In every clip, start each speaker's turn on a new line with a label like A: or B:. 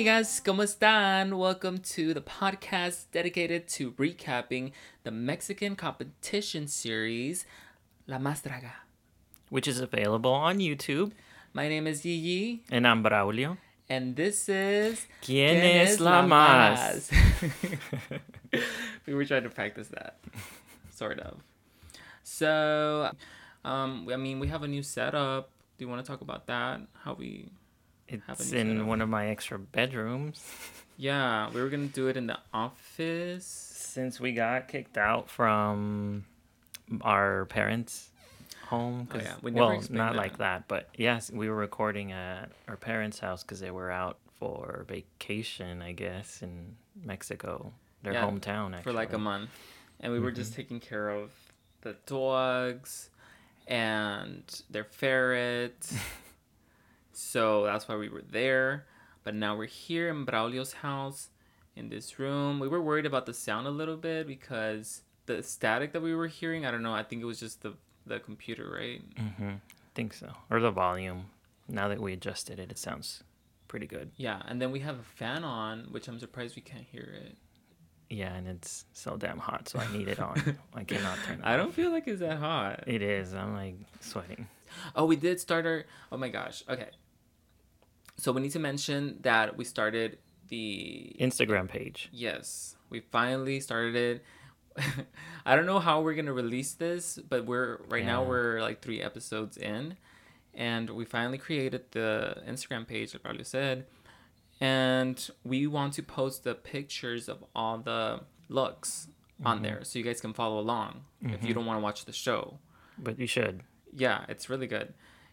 A: Amigas, ¿cómo están? Welcome to the podcast dedicated to recapping the Mexican competition series, La Más Draga.
B: which is available on YouTube.
A: My name is Yi
B: And I'm Braulio.
A: and this is.
B: ¿Quién
A: ¿Quién
B: es la más?
A: we were trying to practice that, sort of. So, um, I mean, we have a new setup. Do you want to talk about that? How we.
B: It's in one of my extra bedrooms.
A: Yeah, we were gonna do it in the office.
B: Since we got kicked out from our parents' home.
A: Oh, yeah, we never
B: well, not
A: that.
B: like that, but yes, we were recording at our parents' house because they were out for vacation, I guess, in Mexico, their
A: Yeah,
B: hometown. Actually.
A: for like a month and we were just mm-hmm. taking care of the dogs and their ferret so that's why we were there but now we're here in braulio's house in this room we were worried about the sound a little bit because the static that we were hearing i don't know i think it was just the the computer right
B: Mm-hmm. I think so, or the volume. Now that we adjusted it, it sounds pretty good.
A: yeah and then we have a fan on which i'm surprised we can't hear it
B: Yeah, and it's so damn hot, so I need it on. I cannot turn it
A: i don't
B: off.
A: feel like it's that hot
B: It is. I'm like sweating.
A: Oh, we did start our. Oh my gosh. Okay. So we need to mention that we started the.
B: Instagram page.
A: Yes, we finally started it. I don't know how we're gonna release this, but we're right now we're like three episodes in, and we finally created the Instagram page, like Pablo said, and we want to post the pictures of all the looks on mm-hmm. there, so you guys can follow along if you mm-hmm. don't want to watch the show
B: But you should.
A: yeah it's really good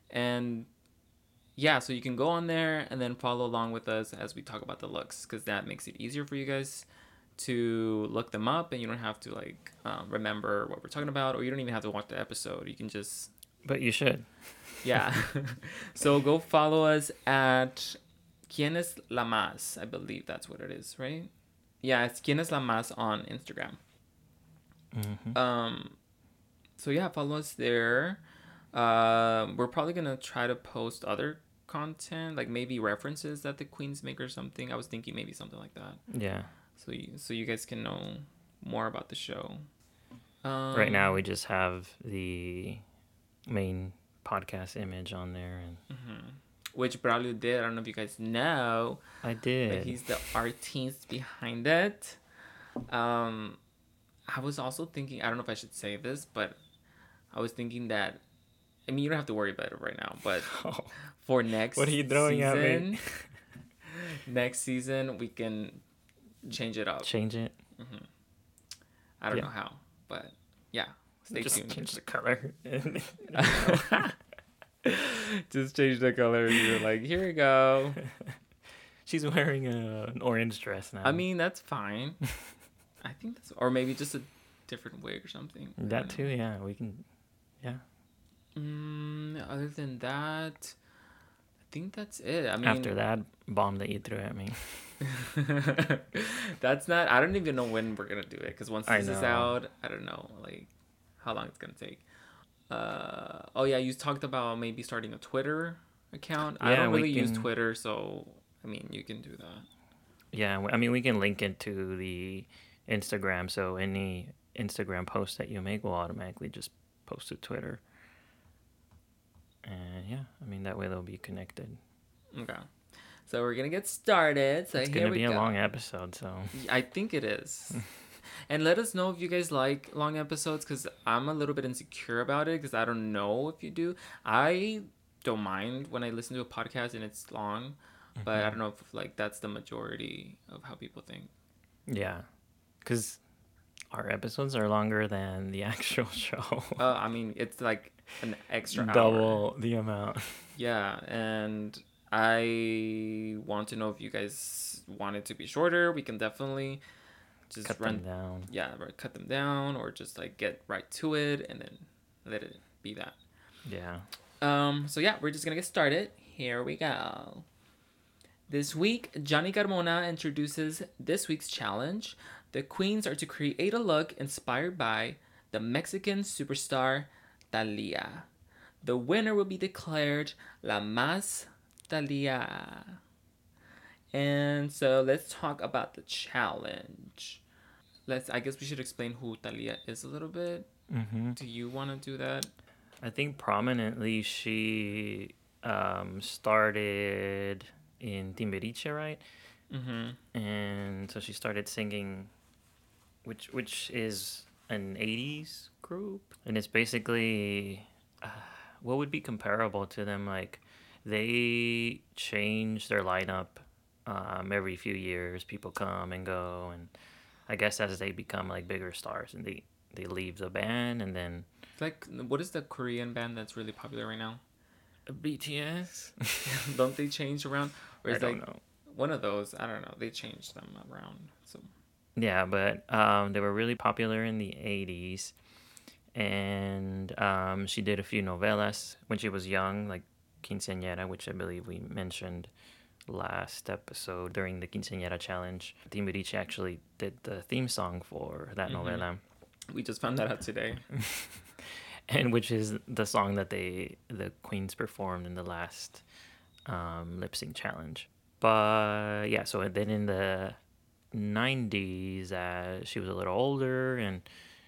A: and yeah so you can go on there and then follow along with us as we talk about the looks because that makes it easier for you guys to look them up and you don't have to like um, remember what we're talking about or you don't even have to watch the episode. You can just
B: But you should.
A: yeah. So go follow us at quien es la más? I believe that's what it is right? Yeah it's quien es la más on instagram.
B: Hmm
A: um, so yeah, follow us there. Um, we're probably gonna try to post other content, like maybe references that the queens make or something. I was thinking maybe something like that,
B: Yeah.
A: so you, so you guys can know more about the show. Um,
B: right now we just have the main podcast image on there, and
A: mhm. which Braulio did. I don't know if you guys know,
B: I
A: but
B: did.
A: he's the artist behind it. Um, I was also thinking. I don't know if I should say this, but I was thinking that. I mean, you don't have to worry about it right now, but
B: Oh,
A: for next
B: What are you throwing at me?
A: season, next season we can change it up.
B: change it.
A: I don't
B: Yeah.
A: know how, but yeah, stay
B: just
A: tuned.
B: change the color.
A: Just change the color. You're like, here we go.
B: She's wearing a, an orange dress now.
A: I mean, that's fine. I think that's, or maybe just a different wig or something.
B: That
A: don't
B: too. Yeah, we can. Yeah.
A: Mm, other than that, I think that's it. I mean,
B: After that bomb that you threw at me.
A: that's not. I don't even know when we're gonna do it because once this is out, I don't know like how long it's gonna take. Uh oh yeah, you talked about maybe starting a Twitter account.
B: Yeah,
A: I
B: don't
A: really use Twitter, so I mean you can do that.
B: Yeah, I mean we can link it to the Instagram, so any Instagram post that you make will automatically just post to Twitter. And yeah, I mean that way they'll be connected.
A: Okay, so we're gonna get started. So
B: It's gonna
A: we
B: be a
A: go.
B: long episode, so
A: I think it is. and let us know if you guys like long episodes because I'm a little bit insecure about it because I don't know if you do. I don't mind when I listen to a podcast and it's long, but
B: Mm-hmm.
A: I don't know if like that's the majority of how people think.
B: yeah, because our episodes are longer than the actual show.
A: Uh, I mean, it's like an extra hour.
B: Double the amount.
A: Yeah, and I want to know if you guys want it to be shorter. We can definitely just
B: Cut
A: run
B: them down.
A: yeah, right, cut them down or just like get right to it and then let it be that.
B: Yeah.
A: Um, so yeah, we're just gonna get started. Here we go. This week, Johnny Carmona introduces this week's challenge. The queens are to create a look inspired by the Mexican superstar Thalia. The winner will be declared La Más Thalia. And so let's talk about the challenge. Let's. I guess we should explain who Thalia is a little bit.
B: Mm-hmm.
A: Do you want to do that?
B: I think prominently she um, started in Timbiriche, right?
A: Mm-hmm.
B: And so she started singing, which which is an '80s group, and it's basically uh, what would be comparable to them. Like they change their lineup um, every few years. People come and go, and I guess as they become like bigger stars, and they they leave the band, and then
A: Like, what is the Korean band that's really popular right now?
B: BTS.
A: don't they change around? Or
B: I don't
A: like
B: know.
A: one of those? I don't know. They change them around. So
B: Yeah, but um, they were really popular in the 80s. And um, she did a few novelas when she was young, like Quinceañera, which I believe we mentioned last episode during the Quinceañera challenge. Timbiriche actually did the theme song for that
A: Mhm.
B: novela,
A: we just found that out today.
B: and which is the song that they the queens performed in the last um, lip sync challenge. But yeah, so then in the 90s, uh, she was a little older and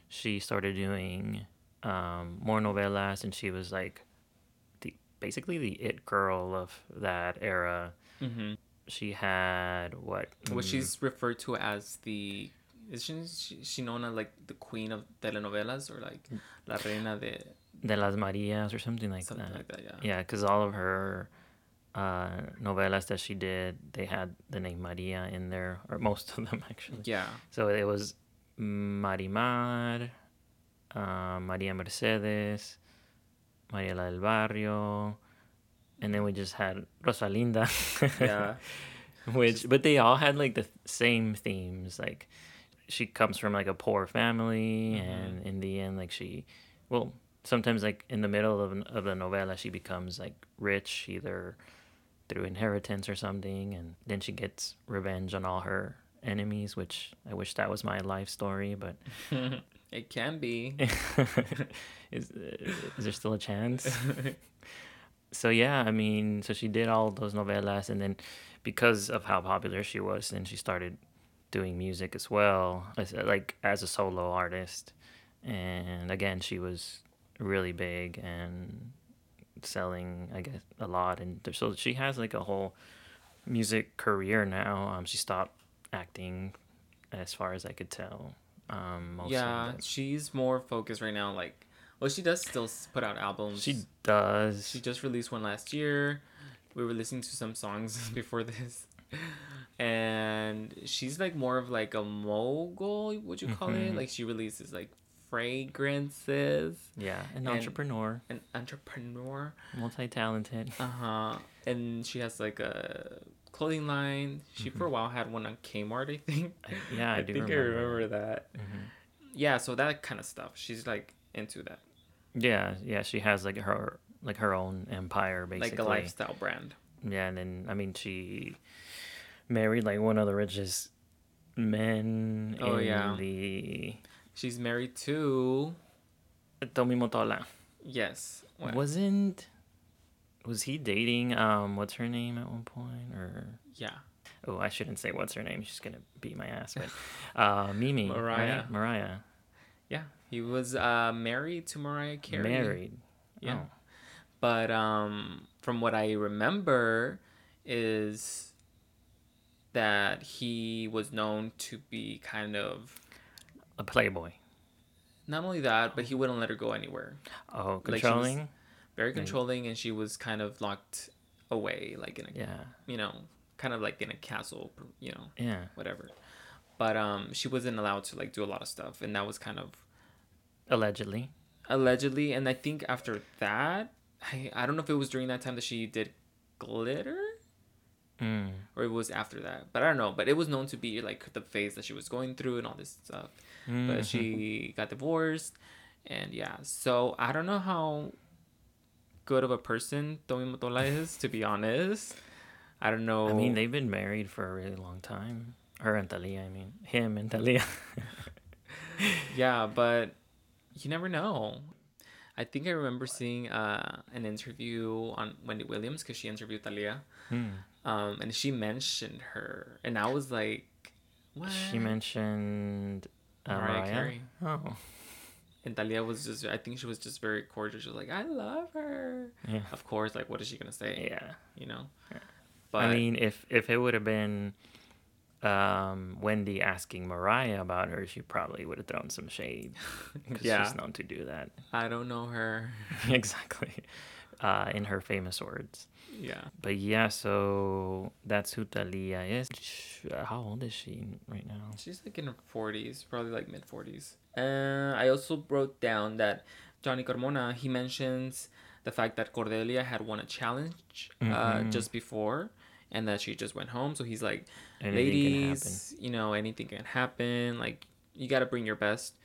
B: she started doing um, more novelas, and she was like the basically the it girl of that era.
A: Mm-hmm.
B: She had what?
A: What
B: mm,
A: she's referred to as the. Isn't she, she known as like the queen of telenovelas or like la reina de
B: de las Marias or something like
A: something
B: that.
A: like that? Yeah.
B: Yeah, because all of her uh, novelas that she did, they had the name Maria in there, or most of them actually.
A: Yeah.
B: So it was Marimar, uh, Maria Mercedes, María la del Barrio, and then we just had Rosalinda.
A: Yeah.
B: Which, but they all had like the same themes. Like, she comes from like a poor family,
A: Mhm.
B: and in the end, like she, well, sometimes like in the middle of, of the novella, she becomes like rich either through inheritance or something, and then she gets revenge on all her enemies. Which I wish that was my life story, but
A: it can be.
B: is uh, is there still a chance? so yeah, I mean, so she did all those novelas, and then because of how popular she was, then she started doing music as well, as uh, like as a solo artist. And again, she was really big and selling, I guess, a lot. And so she has like a whole music career now. Um, she stopped acting, as far as I could tell. Um, mostly,
A: yeah, she's more focused right now. Like, well, she does still put out albums.
B: she does.
A: She just released one last year. We were listening to some songs before this. And she's like more of like a mogul, would you call it?
B: Mhm.
A: Like she releases like fragrances,
B: yeah, an
A: and-
B: entrepreneur,
A: an entrepreneur.
B: multi-talented.
A: Uh-huh. And she has like a clothing line. She for a while had one on Kmart, I think.
B: I- yeah, I, do
A: think
B: remember.
A: I remember that.
B: Mhm.
A: Yeah, so that kind of stuff. She's like into that.
B: Yeah, yeah, she has like her like her own empire basically.
A: Like a lifestyle brand.
B: Yeah, and then I mean she married like one of the richest men
A: Oh,
B: in
A: yeah.
B: the
A: She's married to
B: Tommy Mottola.
A: yes. What?
B: Wasn't was he dating um what's her name at one point or
A: Yeah.
B: oh I shouldn't say what's her name she's gonna beat my ass but uh Mimi
A: Mariah.
B: right? Mariah
A: Yeah. He was uh married to Mariah Carey.
B: married
A: Yeah.
B: Oh.
A: But um from what I remember is that he was known to be kind of
B: a playboy.
A: Not only that, but he wouldn't let her go anywhere.
B: oh
A: Like
B: controlling?
A: Very controlling and she was kind of locked away like in a
B: yeah.
A: you know, kind of like in a castle, you know,
B: yeah.
A: whatever. But um she wasn't allowed to like do a lot of stuff and that was kind of
B: allegedly?
A: Allegedly and i think after that i, I don't know if it was during that time that she did glitter?
B: Mm.
A: or it was after that but i don't know but it was known to be like the phase that she was going through and all this stuff
B: Mhm.
A: but she got divorced and yeah so i don't know how good of a person Tommy Mottola is to be honest i don't know
B: I mean, they've been married for a really long time. Her and Thalia, I mean, him and Thalia.
A: yeah but you never know i think i remember seeing uh, an interview on wendy williams because she interviewed thalia
B: Hmm.
A: Um, and she mentioned her, and I was like, what?
B: She mentioned uh,
A: Mariah
B: Mariah.
A: Carey.
B: Oh,
A: And Thalia was just, I think she was just very cordial. She was like, I love her.
B: yeah,
A: Of course, like, what is she gonna say?
B: yeah.
A: You know.
B: Yeah.
A: But
B: I mean, if if it would have been um, Wendy asking Mariah about her, she probably would have thrown some shade. 'cause
A: Yeah.
B: she's known to do that.
A: I don't know her.
B: exactly. Uh, in her famous words.
A: Yeah.
B: But yeah, so that's who Thalia is. How old is she right now?
A: She's like in her forties, probably like mid forties. Uh, I also wrote down that Johnny Carmona he mentions the fact that Cordelia had won a challenge uh,
B: Mhm.
A: just before, and that she just went home. So he's like,
B: Anything
A: ladies, you know, anything can happen. Like you got to bring your best.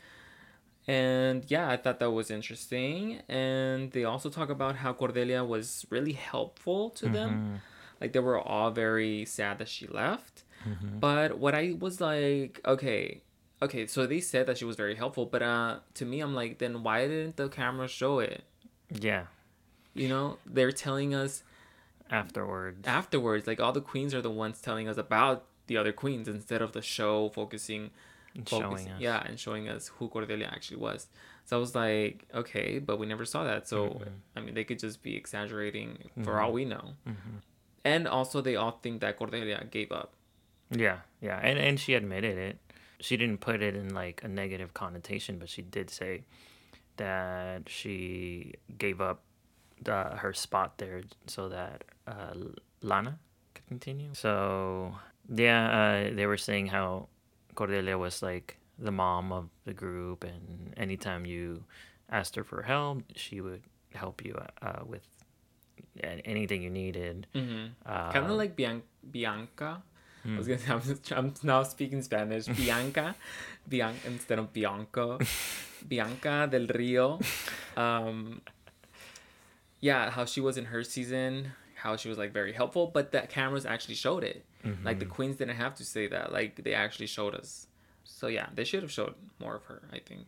A: And yeah, I thought that was interesting. And they also talk about how Cordelia was really helpful to them.
B: Mhm,
A: Like they were all very sad that she left.
B: mhm.
A: But what I was like, okay, okay, so they said that she was very helpful, but uh, to me, I'm like, then why didn't the camera show it?
B: Yeah,
A: You know, they're telling us
B: afterwards.
A: afterwards, like all the queens are the ones telling us about the other queens instead of the show focusing,
B: and
A: focusing
B: showing us.
A: yeah, and showing us who Cordelia actually was. So I was like, okay, but we never saw that. So
B: Mhm.
A: I mean, they could just be exaggerating for
B: Mhm.
A: all we know.
B: Mhm.
A: And also, they all think that Cordelia gave up.
B: Yeah, yeah, and and she admitted it. She didn't put it in like a negative connotation, but she did say that she gave up the, her spot there so that uh, Lana could continue. So yeah, uh, they were saying how Cordelia was like the mom of the group, and anytime you asked her for help, she would help you uh, with anything you needed.
A: Mm-hmm.
B: Uh,
A: kind of like Bian- Bianca. I
B: mm,
A: was gonna say I'm, just, I'm now speaking Spanish. Bianca, Bianca instead of Bianco, Bianca del Rio. Um, yeah, how she was in her season, how she was like very helpful, but the cameras actually showed it. Like the
B: mhm.
A: queens didn't have to say that. Like they actually showed us. So yeah, they should have showed more of her. I think.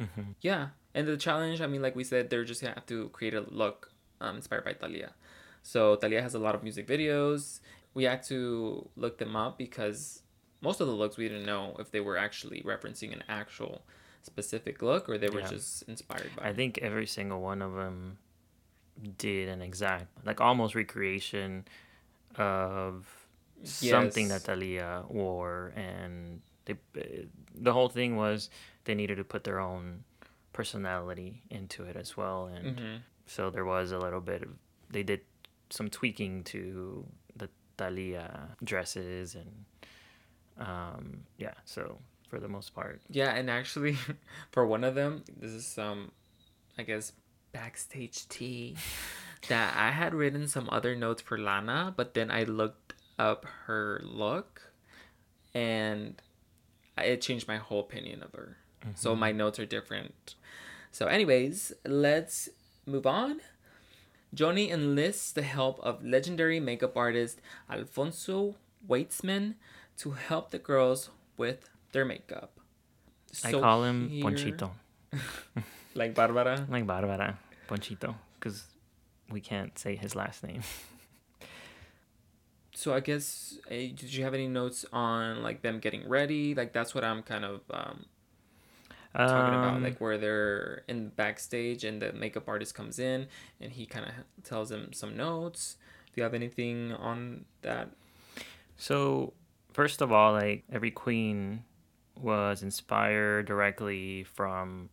B: Mhm.
A: Yeah, and the challenge, I mean, like we said, they're just gonna have to create a look um, inspired by Thalia. So Thalia has a lot of music videos. We had to look them up because most of the looks we didn't know if they were actually referencing an actual specific look or they were
B: Yeah.
A: just inspired by.
B: I think every single one of them did an exact, like almost recreation of something that Thalia wore, and they, the whole thing was they needed to put their own personality into it as well, and
A: hmm
B: so there was a little bit of they did some tweaking to the Thalia dresses and um yeah so for the most part.
A: Yeah, and actually, for one of them, this is some, I guess, backstage tea that I had written some other notes for Lana, but then I looked up her look, and it changed my whole opinion of her. So mm-hmm. my notes are different. So, anyways, let's move on. Johnny enlists the help of legendary makeup artist Alfonso Weitzman to help the girls with their makeup.
B: I call him
A: here-
B: Ponchito
A: Like Barbara.
B: like Barbara Ponchito because we can't say his last name
A: So I guess, eh, did you have any notes on like them getting ready? Like that's what I'm kind of um, talking about,
B: Um,
A: like where they're in the backstage and the makeup artist comes in and he kind of tells them some notes. Do you have anything on that?
B: So, first of all, like every queen was inspired directly from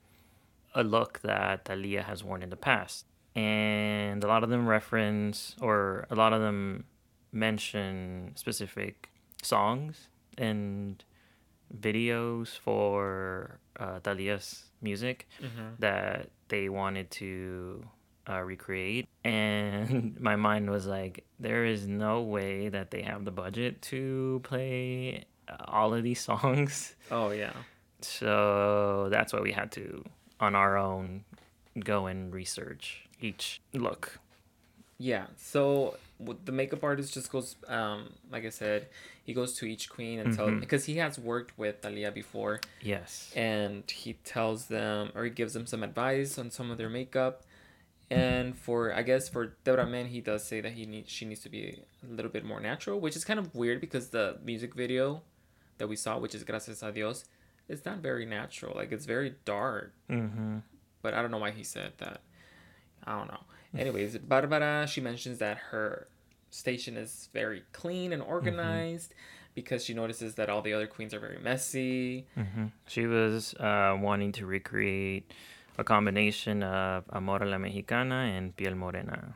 B: a look that Thalia has worn in the past. And a lot of them reference or a lot of them mention specific songs and videos for uh, Thalia's music
A: Mm-hmm.
B: that they wanted to uh, recreate. And my mind was like, there is no way that they have the budget to play all of these songs.
A: Oh yeah.
B: So that's why we had to, on our own, go and research each look.
A: Yeah. So the makeup artist just goes, um, like I said, he goes to each queen and tells
B: Mhm.
A: because he has worked with Thalia before,
B: Yes.
A: and he tells them or he gives them some advice on some of their makeup, And for I guess for Debra Men, he does say that he needs she needs to be a little bit more natural, which is kind of weird because the music video that we saw, which is Gracias a Dios, it's not very natural. Like it's very dark.
B: Mm-hmm.
A: But I don't know why he said that. I don't know. Anyways, Barbara, she mentions that her station is very clean and organized mm-hmm. because she notices that all the other queens are very messy.
B: Mm-hmm. She was uh, wanting to recreate a combination of Amor a la Mexicana and Piel Morena.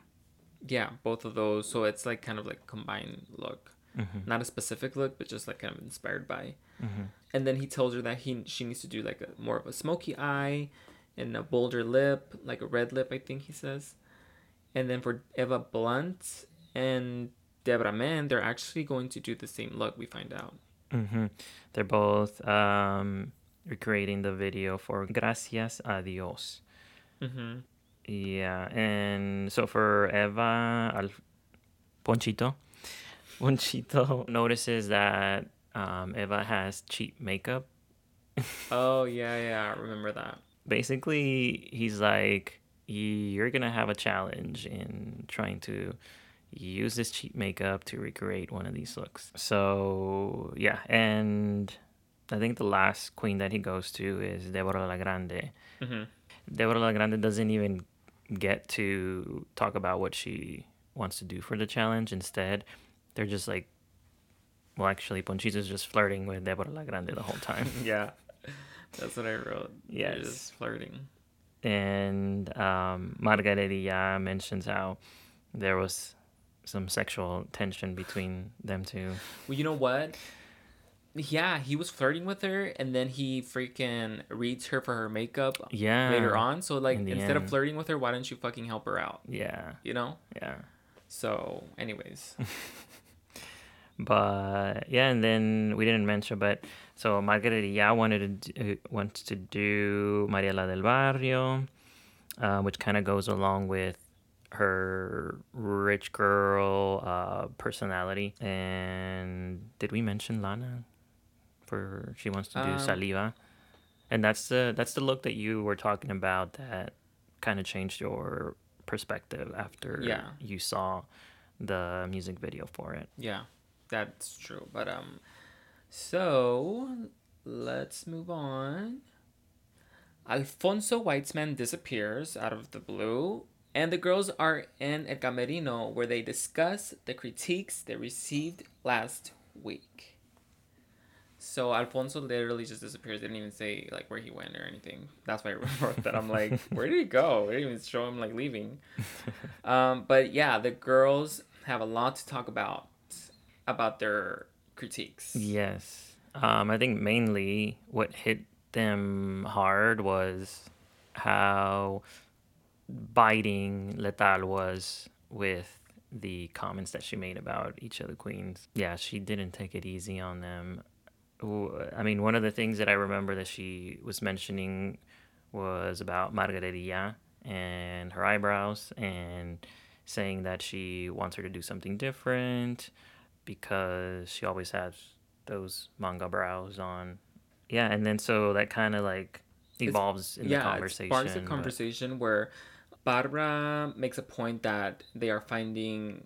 A: Yeah, both of those. So it's like kind of like combined look. Mm-hmm. Not a specific look, but just like kind of inspired by. Mm-hmm. And then he tells her that he she needs to do like a more of a smoky eye and a bolder lip, like a red lip, I think he says. And then for Eva Blunt and Debra Men, they're actually going to do the same look. We find out.
B: Mm-hmm. They're both um, recreating the video for Gracias a Dios. Mm-hmm. Yeah, and so for Eva, Al- Ponchito, Ponchito notices that um, Eva has cheap makeup.
A: oh yeah, yeah, I remember that.
B: Basically, he's like, you're gonna have a challenge in trying to use this cheap makeup to recreate one of these looks. So yeah, and I think the last queen that he goes to is Deborah La Grande. Mm-hmm. Deborah La Grande doesn't even get to talk about what she wants to do for the challenge. Instead, they're just like, well, actually, Ponchito's just flirting with Deborah La Grande the whole time.
A: yeah, that's what I wrote. Yeah, just flirting.
B: And um, Margarita mentions how there was some sexual tension between them two.
A: Well, you know what? Yeah, he was flirting with her, and then he freaking reads her for her makeup.
B: Yeah.
A: Later on, so like in instead end. of flirting with her, why didn't you fucking help her out?
B: Yeah.
A: You know.
B: Yeah.
A: So, anyways.
B: but yeah, and then we didn't mention, but so Margarita wanted to do, wants to do María la del Barrio, uh, which kind of goes along with her rich girl uh, personality. And did we mention Lana? For she wants to do um, saliva, and that's the that's the look that you were talking about that kind of changed your perspective after
A: yeah.
B: you saw the music video for it.
A: Yeah, that's true. But um, so let's move on. Alfonso Weitzman disappears out of the blue and the girls are in El Camerino where they discuss the critiques they received last week. So Alfonso literally just disappears. They didn't even say like where he went or anything. That's why I wrote that. I'm like, where did he go? They didn't even show him like leaving. um, but yeah, the girls have a lot to talk about about their critiques.
B: Yes. Um, I think mainly what hit them hard was how biting Letal was with the comments that she made about each of the queens. Yeah, she didn't take it easy on them. I mean, one of the things that I remember that she was mentioning was about Margarita and her eyebrows and saying that she wants her to do something different because she always has those manga brows on. Yeah, and then so that kind of like evolves it's, in yeah, the conversation. Yeah, it
A: sparks a conversation but... where Barbara makes a point that they are finding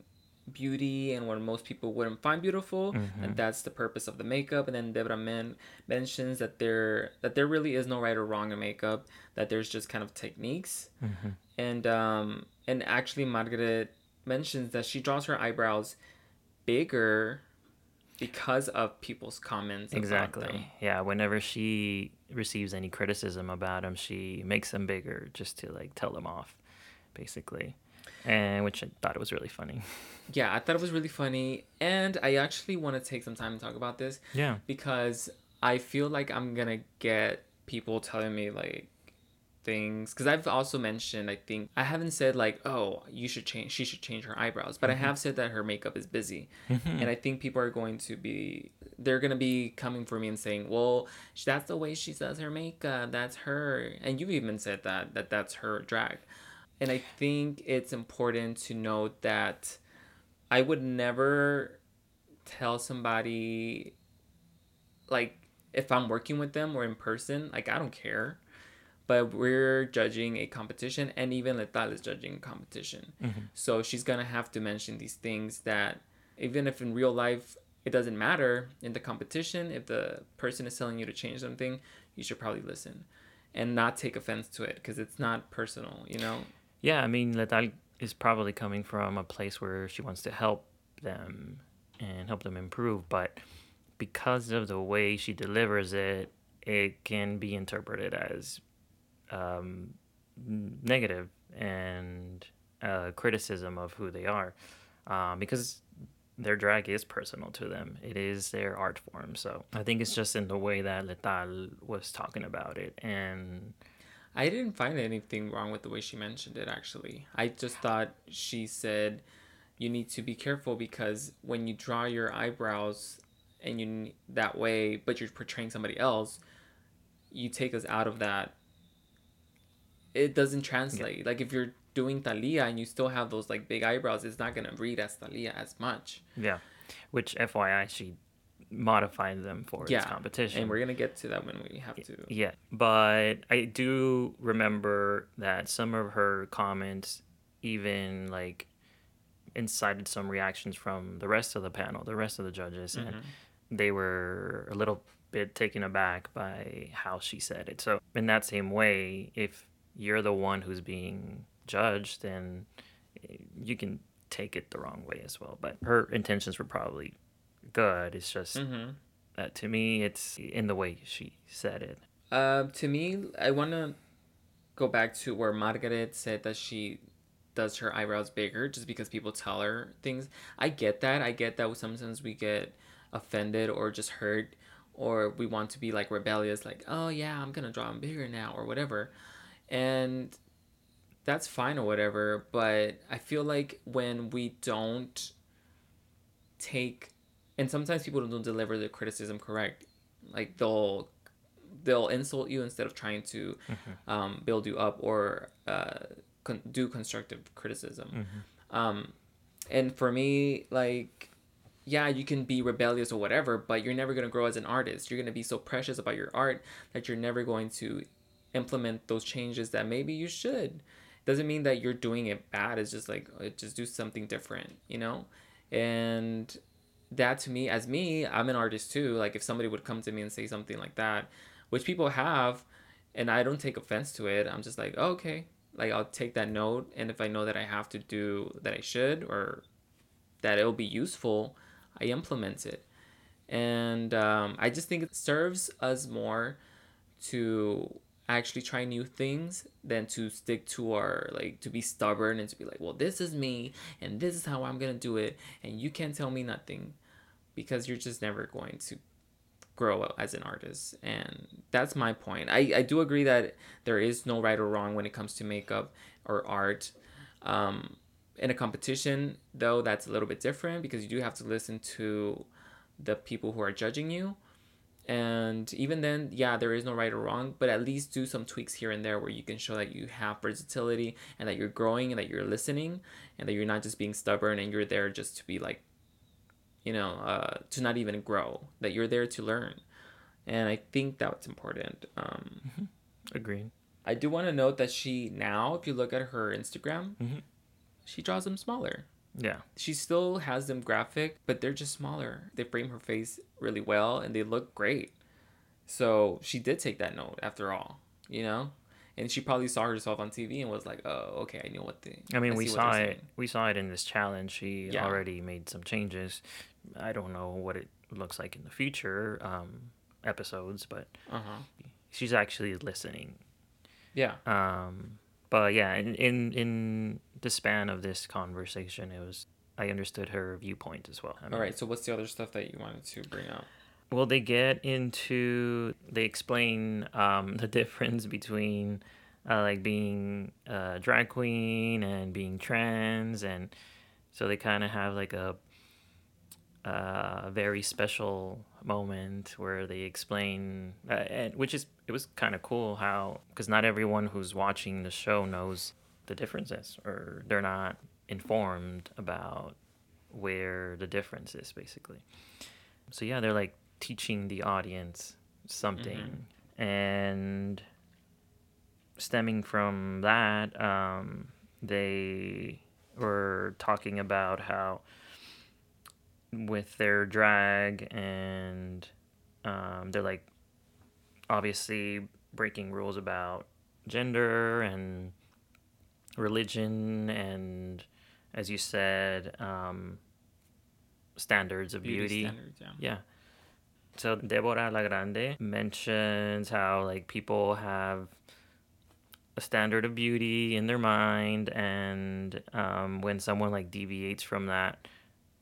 A: beauty and what most people wouldn't find beautiful mm-hmm. and that's the purpose of the makeup and then Debra Men mentions that there that there really is no right or wrong in makeup that there's just kind of techniques mm-hmm. and um and actually Margaret mentions that she draws her eyebrows bigger because of people's comments
B: exactly yeah whenever she receives any criticism about them she makes them bigger just to like tell them off basically, and which I thought it was really funny.
A: Yeah, I thought it was really funny, and I actually want to take some time to talk about this.
B: Yeah,
A: because I feel like I'm gonna get people telling me like things because I've also mentioned I think I haven't said like oh you should change she should change her eyebrows but mm-hmm. I have said that her makeup is busy mm-hmm. and I think people are going to be they're gonna be coming for me and saying well that's the way she does her makeup that's her and you've even said that that that's her drag and I think it's important to note that I would never tell somebody, like, if I'm working with them or in person, like, I don't care. But we're judging a competition and even Letal is judging a competition.
B: Mm-hmm.
A: So she's gonna have to mention these things that even if in real life it doesn't matter in the competition, if the person is telling you to change something, you should probably listen and not take offense to it because it's not personal, you know?
B: Yeah, I mean, Letal is probably coming from a place where she wants to help them and help them improve, but because of the way she delivers it, it can be interpreted as um, negative and uh, criticism of who they are um, because their drag is personal to them. It is their art form. So I think it's just in the way that Letal was talking about it. And
A: I didn't find anything wrong with the way she mentioned it, actually. I just thought she said you need to be careful because when you draw your eyebrows and you that way, but you're portraying somebody else, you take us out of that. It doesn't translate. Yeah. Like if you're doing Thalia and you still have those like big eyebrows, it's not gonna read as Thalia as much.
B: Yeah, which FYI she modified them for yeah. its competition,
A: and we're gonna get to that when we have to.
B: Yeah, but I do remember that some of her comments even like incited some reactions from the rest of the panel, the rest of the judges, mm-hmm. and they were a little bit taken aback by how she said it. So in that same way, if you're the one who's being judged, and you can take it the wrong way as well. But her intentions were probably good. It's just mm-hmm. that to me, it's in the way she said it.
A: Uh, to me, I want to go back to where Margaret said that she does her eyebrows bigger just because people tell her things. I get that. I get that sometimes we get offended or just hurt or we want to be like rebellious like oh yeah i'm gonna draw them bigger now or whatever and that's fine or whatever but i feel like when we don't take and sometimes people don't deliver the criticism correct like they'll they'll insult you instead of trying to mm-hmm. um, build you up or uh, con- do constructive criticism mm-hmm. um, and for me like yeah, you can be rebellious or whatever, but you're never going to grow as an artist. You're going to be so precious about your art that you're never going to implement those changes that maybe you should. Doesn't mean that you're doing it bad. It's just like, uh, just do something different, you know? And that to me, as me, I'm an artist too. Like, if somebody would come to me and say something like that, which people have, and I don't take offense to it, I'm just like, oh, okay. Like, I'll take that note. And if I know that I have to do that I should or that it'll be useful, I implement it. And um, I just think it serves us more to actually try new things than to stick to our like to be stubborn and to be like well this is me and this is how i'm gonna do it and you can't tell me nothing because you're just never going to grow as an artist and that's my point i, I do agree that there is no right or wrong when it comes to makeup or art um, in a competition, though, that's a little bit different because you do have to listen to the people who are judging you. And even then, yeah, there is no right or wrong, but at least do some tweaks here and there where you can show that you have versatility and that you're growing and that you're listening and that you're not just being stubborn and you're there just to be like, you know, uh, to not even grow, that you're there to learn. And I think that's important. Um,
B: mm-hmm. Agreed.
A: I do want to note that she now, if you look at her Instagram, mm-hmm she draws them smaller.
B: Yeah.
A: She still has them graphic, but they're just smaller. They frame her face really well and they look great. So she did take that note after all, you know? And she probably saw herself on TV and was like, "Oh, okay, I know what the."
B: I mean, I we saw it. We saw it in this challenge. She yeah. already made some changes. I don't know what it looks like in the future um, episodes, but uh-huh. she's actually listening.
A: Yeah.
B: Um, but yeah, in, in in the span of this conversation, it was I understood her viewpoint as well.
A: I mean, All right. So what's the other stuff that you wanted to bring up?
B: Well, they get into they explain um, the difference between uh, like being a drag queen and being trans, and so they kind of have like a a very special moment where they explain, uh, and which is it was kind of cool how because not everyone who's watching the show knows the differences or they're not informed about where the difference is basically. So yeah, they're like teaching the audience something, mm-hmm. and stemming from that, um, they were talking about how with their drag and um, they're like obviously breaking rules about gender and religion and as you said um, standards of beauty,
A: Beauty standards, yeah.
B: yeah so deborah la grande mentions how like people have a standard of beauty in their mind and um, when someone like deviates from that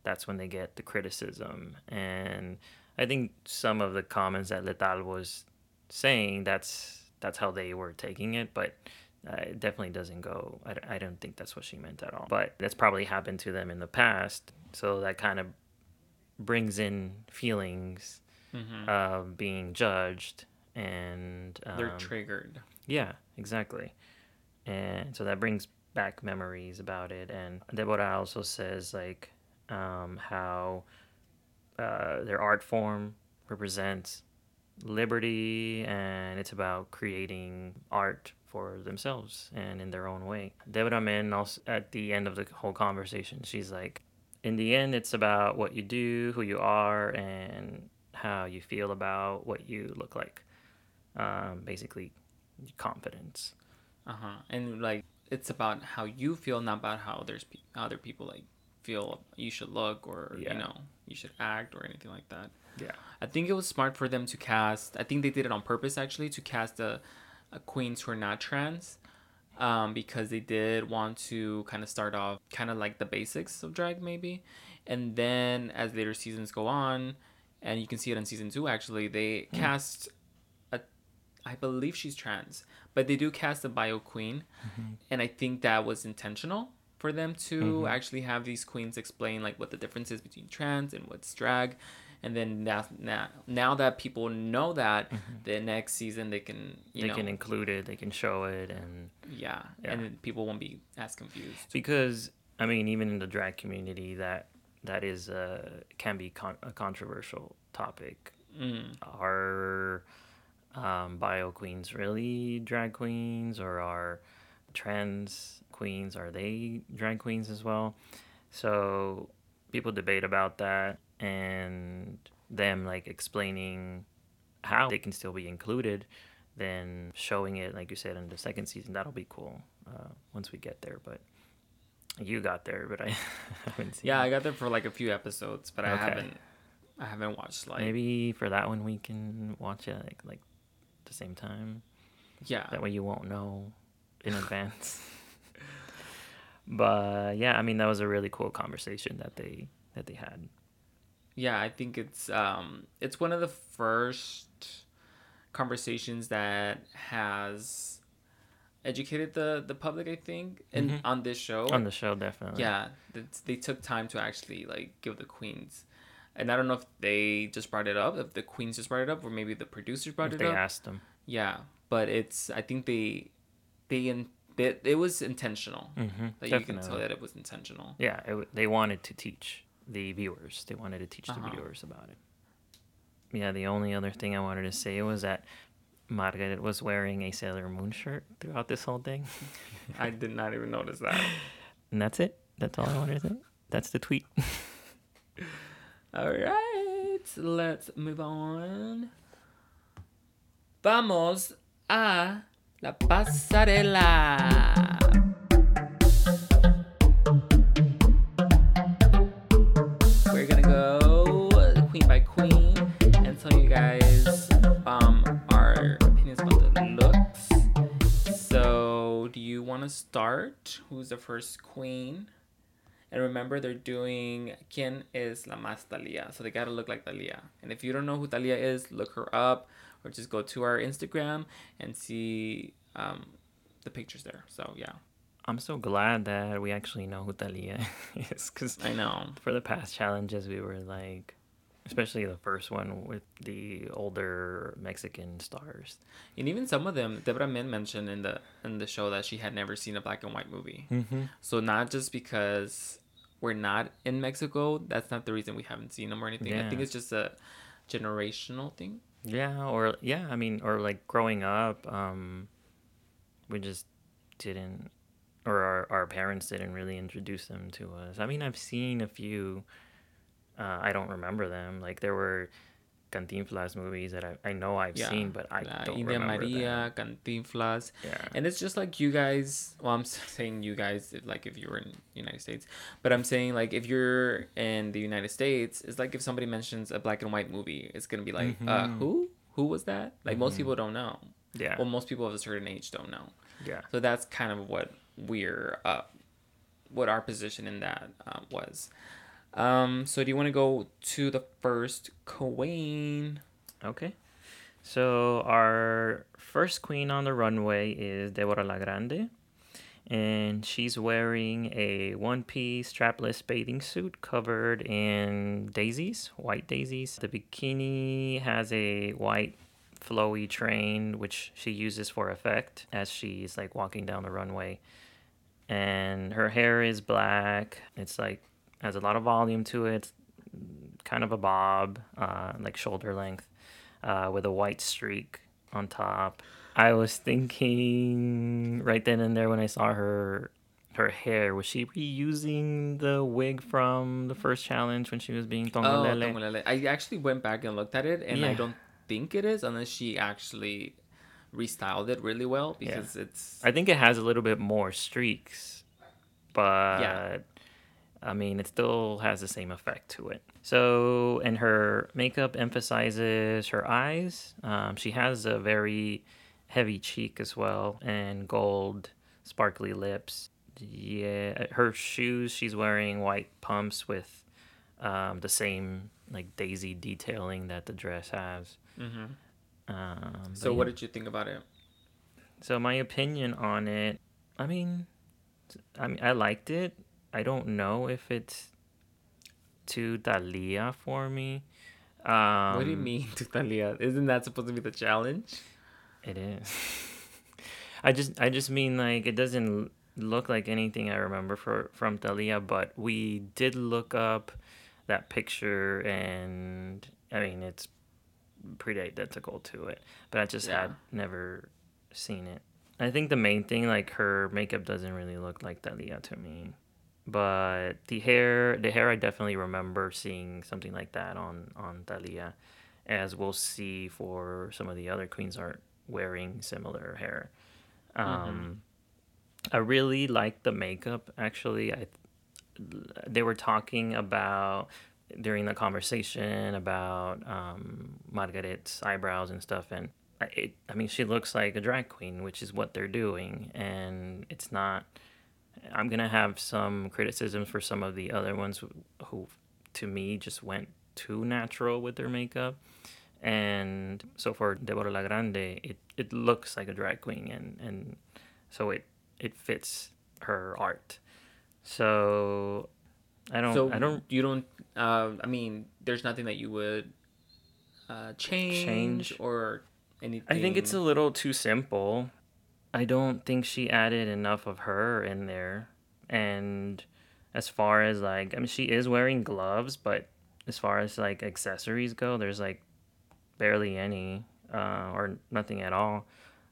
B: that's when they get the criticism and i think some of the comments that letal was saying that's that's how they were taking it but uh, it definitely doesn't go I, I don't think that's what she meant at all but that's probably happened to them in the past so that kind of brings in feelings
A: hmm
B: of being judged and um,
A: They're triggered.
B: yeah, exactly. And so that brings back memories about it. And Deborah also says like um, how uh, their art form represents liberty and it's about creating art for themselves and in their own way. Deborah Men also at the end of the whole conversation, she's like, in the end, it's about what you do, who you are, and how you feel about what you look like. Um, basically, confidence.
A: Uh huh. And like, it's about how you feel, not about how there's pe- other people like feel you should look or
B: Yeah.
A: you know you should act or anything like that.
B: Yeah.
A: I think it was smart for them to cast. I think they did it on purpose actually to cast a, a queens who are not trans, um, because they did want to kind of start off kind of like the basics of drag maybe, and then as later seasons go on, and you can see it in season two actually they cast a, I believe she's trans, but they do cast a bio queen, and I think that was intentional for them to actually have these queens explain like what the difference is between trans and what's drag and then now now, now that people know that the next season they can you
B: they
A: know
B: can include it, they can show it, and
A: yeah,
B: Yeah.
A: and then people won't be as confused
B: because I mean, even in the drag community, that that is uh, can be con- a controversial topic.
A: mm.
B: Are um, bio queens really drag queens, or are trans queens are they drag queens as well? So people debate about that, and them like explaining how they can still be included. Then showing it, like you said, in the second season, that'll be cool uh, once we get there. But you got there, but I haven't seen.
A: yeah
B: it.
A: I got there for like a few episodes but I haven't I haven't watched like
B: Maybe for that one we can watch it like like the same time.
A: yeah
B: That way you won't know in advance. But yeah, I mean that was a really cool conversation that they that they had.
A: yeah i think it's um it's one of the first conversations that has educated the the public i think and
B: Mhm.
A: on this show
B: On the show, definitely.
A: yeah that's- they took time to actually like give the queens and i don't know if they just brought it up if the queens just brought it up or maybe the producers brought
B: If
A: it
B: they
A: up they
B: asked them.
A: yeah but it's i think they they in it, it was intentional
B: Mm-hmm.
A: that you can tell that it was intentional
B: Yeah, it, they wanted to teach the viewers. They wanted to teach
A: Uh-huh.
B: the viewers about it. Yeah, the only other thing I wanted to say was that Margaret was wearing a Sailor Moon shirt throughout this whole thing.
A: i did not even notice that
B: And that's it. That's all I wanted to say. That's the tweet.
A: All right, let's move on. Vamos a la pasarela. We're gonna go queen by queen and tell you guys um our opinions about the looks. So, do you want to start? Who's the first queen? And remember, they're doing ¿Quién es la más Thalia? So they gotta look like Thalia. And if you don't know who Thalia is, look her up or just go to our Instagram and see um, the pictures there. So yeah,
B: I'm so glad that we actually know who Thalia is because
A: I know.
B: for the past challenges, we were like, especially the first one with the older Mexican stars.
A: And even some of them, Debra Men mentioned in the in the show that she had never seen a black and white movie.
B: Mm-hmm.
A: So not just because we're not in Mexico, that's not the reason we haven't seen them or anything. I think it's just a generational thing.
B: Yeah, or yeah, I mean, or like growing up, um, we just didn't, or our, our parents didn't really introduce them to us. I mean, I've seen a few. Uh, I don't remember them. Like there were Cantinflas movies that I, I know I've
A: Yeah,
B: seen, but I
A: La
B: don't
A: India
B: remember
A: Maria, Cantinflas.
B: them. Yeah.
A: And it's just like you guys. Well, I'm saying you guys, like if you were in the United States, but I'm saying like if you're in the United States, it's like if somebody mentions a black and white movie, it's gonna be like, uh,
B: Mhm.
A: who? Who was that? Like most
B: Mhm.
A: people don't know.
B: yeah.
A: Well, most people of a certain age don't know.
B: yeah.
A: So that's kind of what we're, uh, what our position in that um, was. Um, so do you want to go to the first queen?
B: Okay. So our first queen on the runway is Deborah La Grande. And she's wearing a one piece strapless bathing suit covered in daisies, white daisies. The bikini has a white flowy train, which she uses for effect as she's like walking down the runway. And her hair is black. It's like has a lot of volume to it. Kind of a bob, uh, like shoulder length uh, with a white streak on top. I was thinking right then and there when I saw her her hair, was she reusing the wig from the first challenge when she was being
A: Oh,
B: Tongolele?
A: Tongolele. I actually went back and looked at it, and I don't think it is unless she actually restyled it really well because it's
B: I think it has a little bit more streaks, but I mean, it still has the same effect to it. So, and her makeup emphasizes her eyes. Um, she has a very heavy cheek as well, and gold, sparkly lips. Yeah, her shoes, she's wearing white pumps with um, the same like daisy detailing that the dress has.
A: Mhm.
B: Um,
A: So
B: yeah.
A: what did you think about it?
B: So my opinion on it, I mean, I mean, I liked it. I don't know if it's too Thalia for me. Um,
A: what do you mean, Tutalia? Isn't that supposed to be the challenge?
B: It is. I just, I just mean like it doesn't look like anything I remember for from Thalia, but we did look up that picture, and I mean it's pretty identical to it. But I just had never seen it. I think the main thing, like her makeup, doesn't really look like Thalia to me. But the hair, the hair, I definitely remember seeing something like that on on Thalia, as we'll see for some of the other queens are wearing similar hair. Um, I really like the makeup. Actually, I they were talking about during the conversation about um, Margaret's eyebrows and stuff, and I, it, I mean, she looks like a drag queen, which is what they're doing, and it's not. I'm gonna have some criticisms for some of the other ones who, who to me, just went too natural with their makeup. And so for Deborah La Grande, it, it looks like a drag queen, and, and so it it fits her art. So I don't
A: so
B: I don't
A: You don't. Uh, I mean, there's nothing that you would uh, change,
B: Change.
A: or anything.
B: I think it's a little too simple. I don't think she added enough of her in there. And as far as like, I mean, she is wearing gloves, but as far as like accessories go, there's like barely any uh, or nothing at all.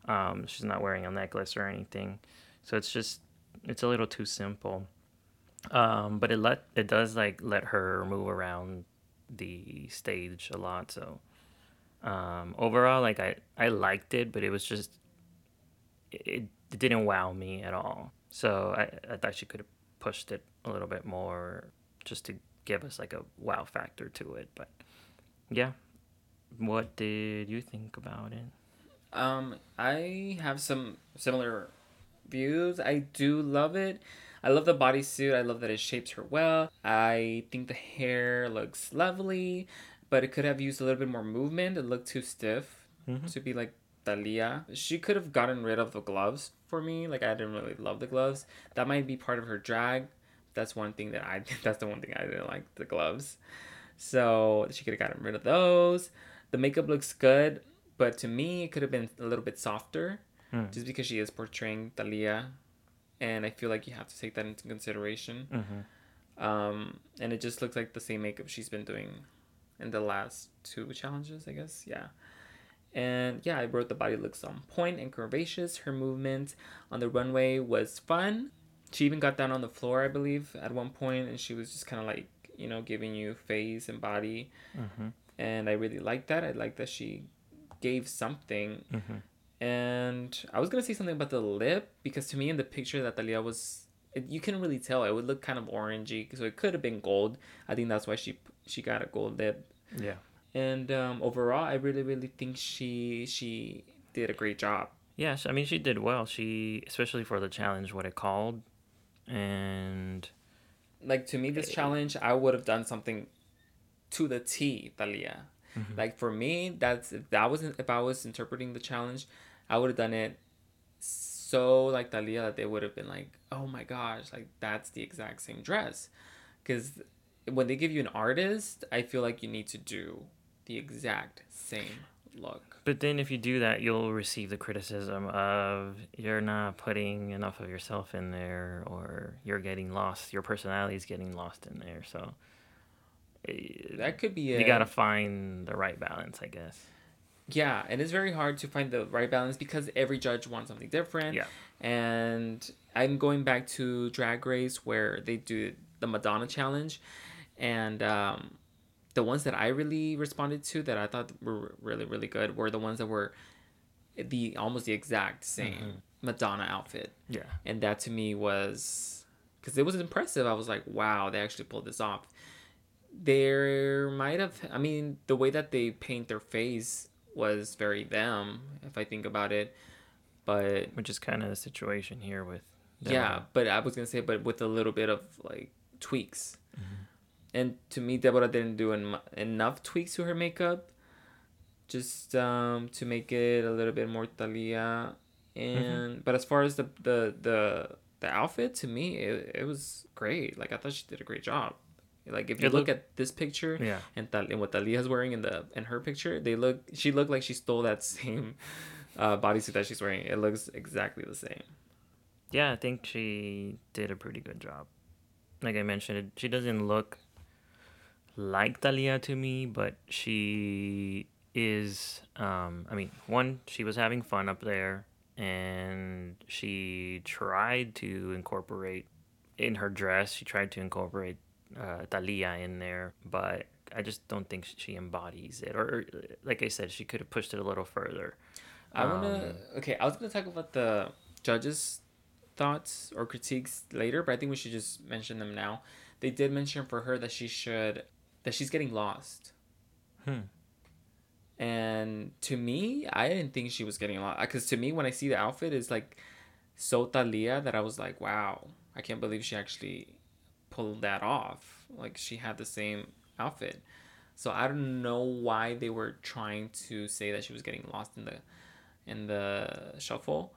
B: Um, she's not wearing a necklace or anything. So it's just, it's a little too simple. Um, but it let it does like let her move around the stage a lot. So um, overall, like I I liked it, but it was just it, it didn't wow me at all. So I I thought she could have pushed it a little bit more just to give us like a wow factor to it. But yeah, what did you think about it?
A: Um, I have some similar views. I do love it. I love the bodysuit. I love that it shapes her well. I think the hair looks lovely, but it could have used a little bit more movement. It looked too stiff
B: Mhm.
A: to be like Thalia. She could have gotten rid of the gloves for me. Like I didn't really love the gloves. That might be part of her drag. That's one thing that I that's the one thing I didn't like the gloves. So she could have gotten rid of those. The makeup looks good, but to me it could have been a little bit softer
B: Hmm.
A: just because she is portraying Thalia. And I feel like you have to take that into consideration.
B: Mm-hmm.
A: Um, and it just looks like the same makeup she's been doing in the last two challenges, I guess. Yeah. And yeah, I wrote the body looks on point and curvaceous. Her movement on the runway was fun. She even got down on the floor, I believe, at one point, and she was just kind of like, you know, giving you face and body.
B: Mm-hmm.
A: And I really liked that. I like that she gave something.
B: Mm-hmm.
A: And I was gonna say something about the lip because to me in the picture that Thalia was, it, you couldn't really tell. It would look kind of orangey, so it could have been gold. I think that's why she she got a gold lip.
B: Yeah.
A: And um, overall, I really really think she she did a great job.
B: Yes, I mean she did well. She especially for the challenge, what it called, and
A: Like to me, this
B: Eh.
A: challenge, I would have done something to the T, Thalia.
B: Mhm.
A: Like for me, that's if that wasn't if I was interpreting the challenge, I would have done it so like Thalia that they would have been like, oh my gosh, like that's the exact same dress, because when they give you an artist, I feel like you need to do the exact same look.
B: But then if you do that, you'll receive the criticism of you're not putting enough of yourself in there or you're getting lost. Your personality is getting lost in there. So eh,
A: That could be
B: you got to find the right balance, I guess.
A: Yeah, and it's very hard to find the right balance because every judge wants something different.
B: Yeah.
A: And I'm going back to Drag Race where they do the Madonna challenge, and um, the ones that I really responded to that I thought were really really good were the ones that were the almost the exact same Madonna outfit,
B: Yeah.
A: and that to me was because it was impressive. I was like, wow, they actually pulled this off. There might have, I mean, the way that they paint their face was very them, if I think about it. But
B: Which is kind of the situation here with.
A: yeah, but I was gonna say, but with a little bit of like tweaks.
B: Mm-hmm.
A: And to me, Deborah didn't do en- enough tweaks to her makeup, just um, to make it a little bit more Thalia.
B: Mm-hmm.
A: And but as far as the the the the outfit, to me, it, it was great. Like I thought she did a great job. Like if you
B: It
A: look
B: looked-
A: at this picture
B: Yeah.
A: and, Tal- and what Thalia's wearing in the in her picture, they look. She looked like she stole that same uh, bodysuit that she's wearing. It looks exactly the same.
B: Yeah, I think she did a pretty good job. Like I mentioned, she doesn't look like Thalia to me, but she is. Um, I mean, one, she was having fun up there, and she tried to incorporate in her dress. She tried to incorporate uh, Thalia in there, but I just don't think she embodies it. Or, or like I said, she could have pushed it a little further.
A: I wanna.
B: Um,
A: Okay, I was gonna talk about the judges' thoughts or critiques later, but I think we should just mention them now. They did mention for her that she should that she's getting lost,
B: Hmm.
A: and to me, I didn't think she was getting lost because to me, when I see the outfit, it's like so Thalia that I was like, wow, I can't believe she actually pulled that off. Like she had the same outfit. So I don't know why they were trying to say that she was getting lost in the in the shuffle.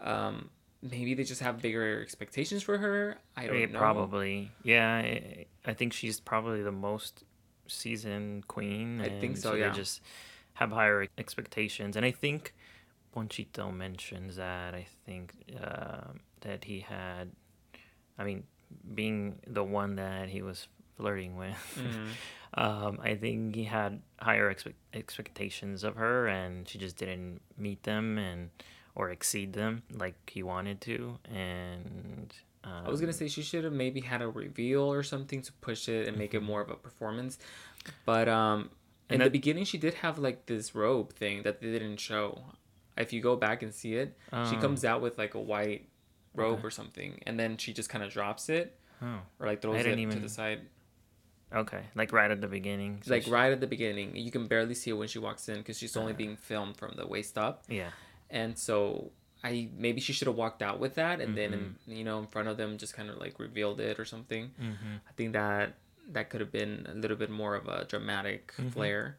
A: Um, maybe they just have bigger expectations for her. I don't
B: Yeah,
A: know.
B: Probably. Yeah, I, I think she's probably the most seasoned queen.
A: I think so,
B: They
A: yeah.
B: just have higher expectations, and I think Ponchito mentions that. I think um that he had, I mean, being the one that he was flirting with.
A: Mhm.
B: Um, I think he had higher expect- expectations of her, and she just didn't meet them and or exceed them like he wanted to. And um,
A: I was gonna say she should have maybe had a reveal or something to push it and make it more of a performance, but um, in
B: Mm-hmm.
A: The beginning she did have like this robe thing that they didn't show. If you go back and see it, she
B: Oh.
A: comes out with like a white robe
B: Okay.
A: or something, and then she just kind of drops it
B: Oh,
A: or like throws it
B: didn't
A: to
B: even-
A: the side.
B: okay. Like right at the beginning. so
A: like
B: she-
A: right at the beginning. You can barely see it when she walks in because she's only
B: Uh.
A: being filmed from the waist up.
B: Yeah.
A: And so I maybe she should have walked out with that and then
B: Mm-hmm.
A: in, you know in front of them just kind of like revealed it or something.
B: Mm-hmm.
A: I think that that could have been a little bit more of a dramatic
B: Mhm.
A: flair.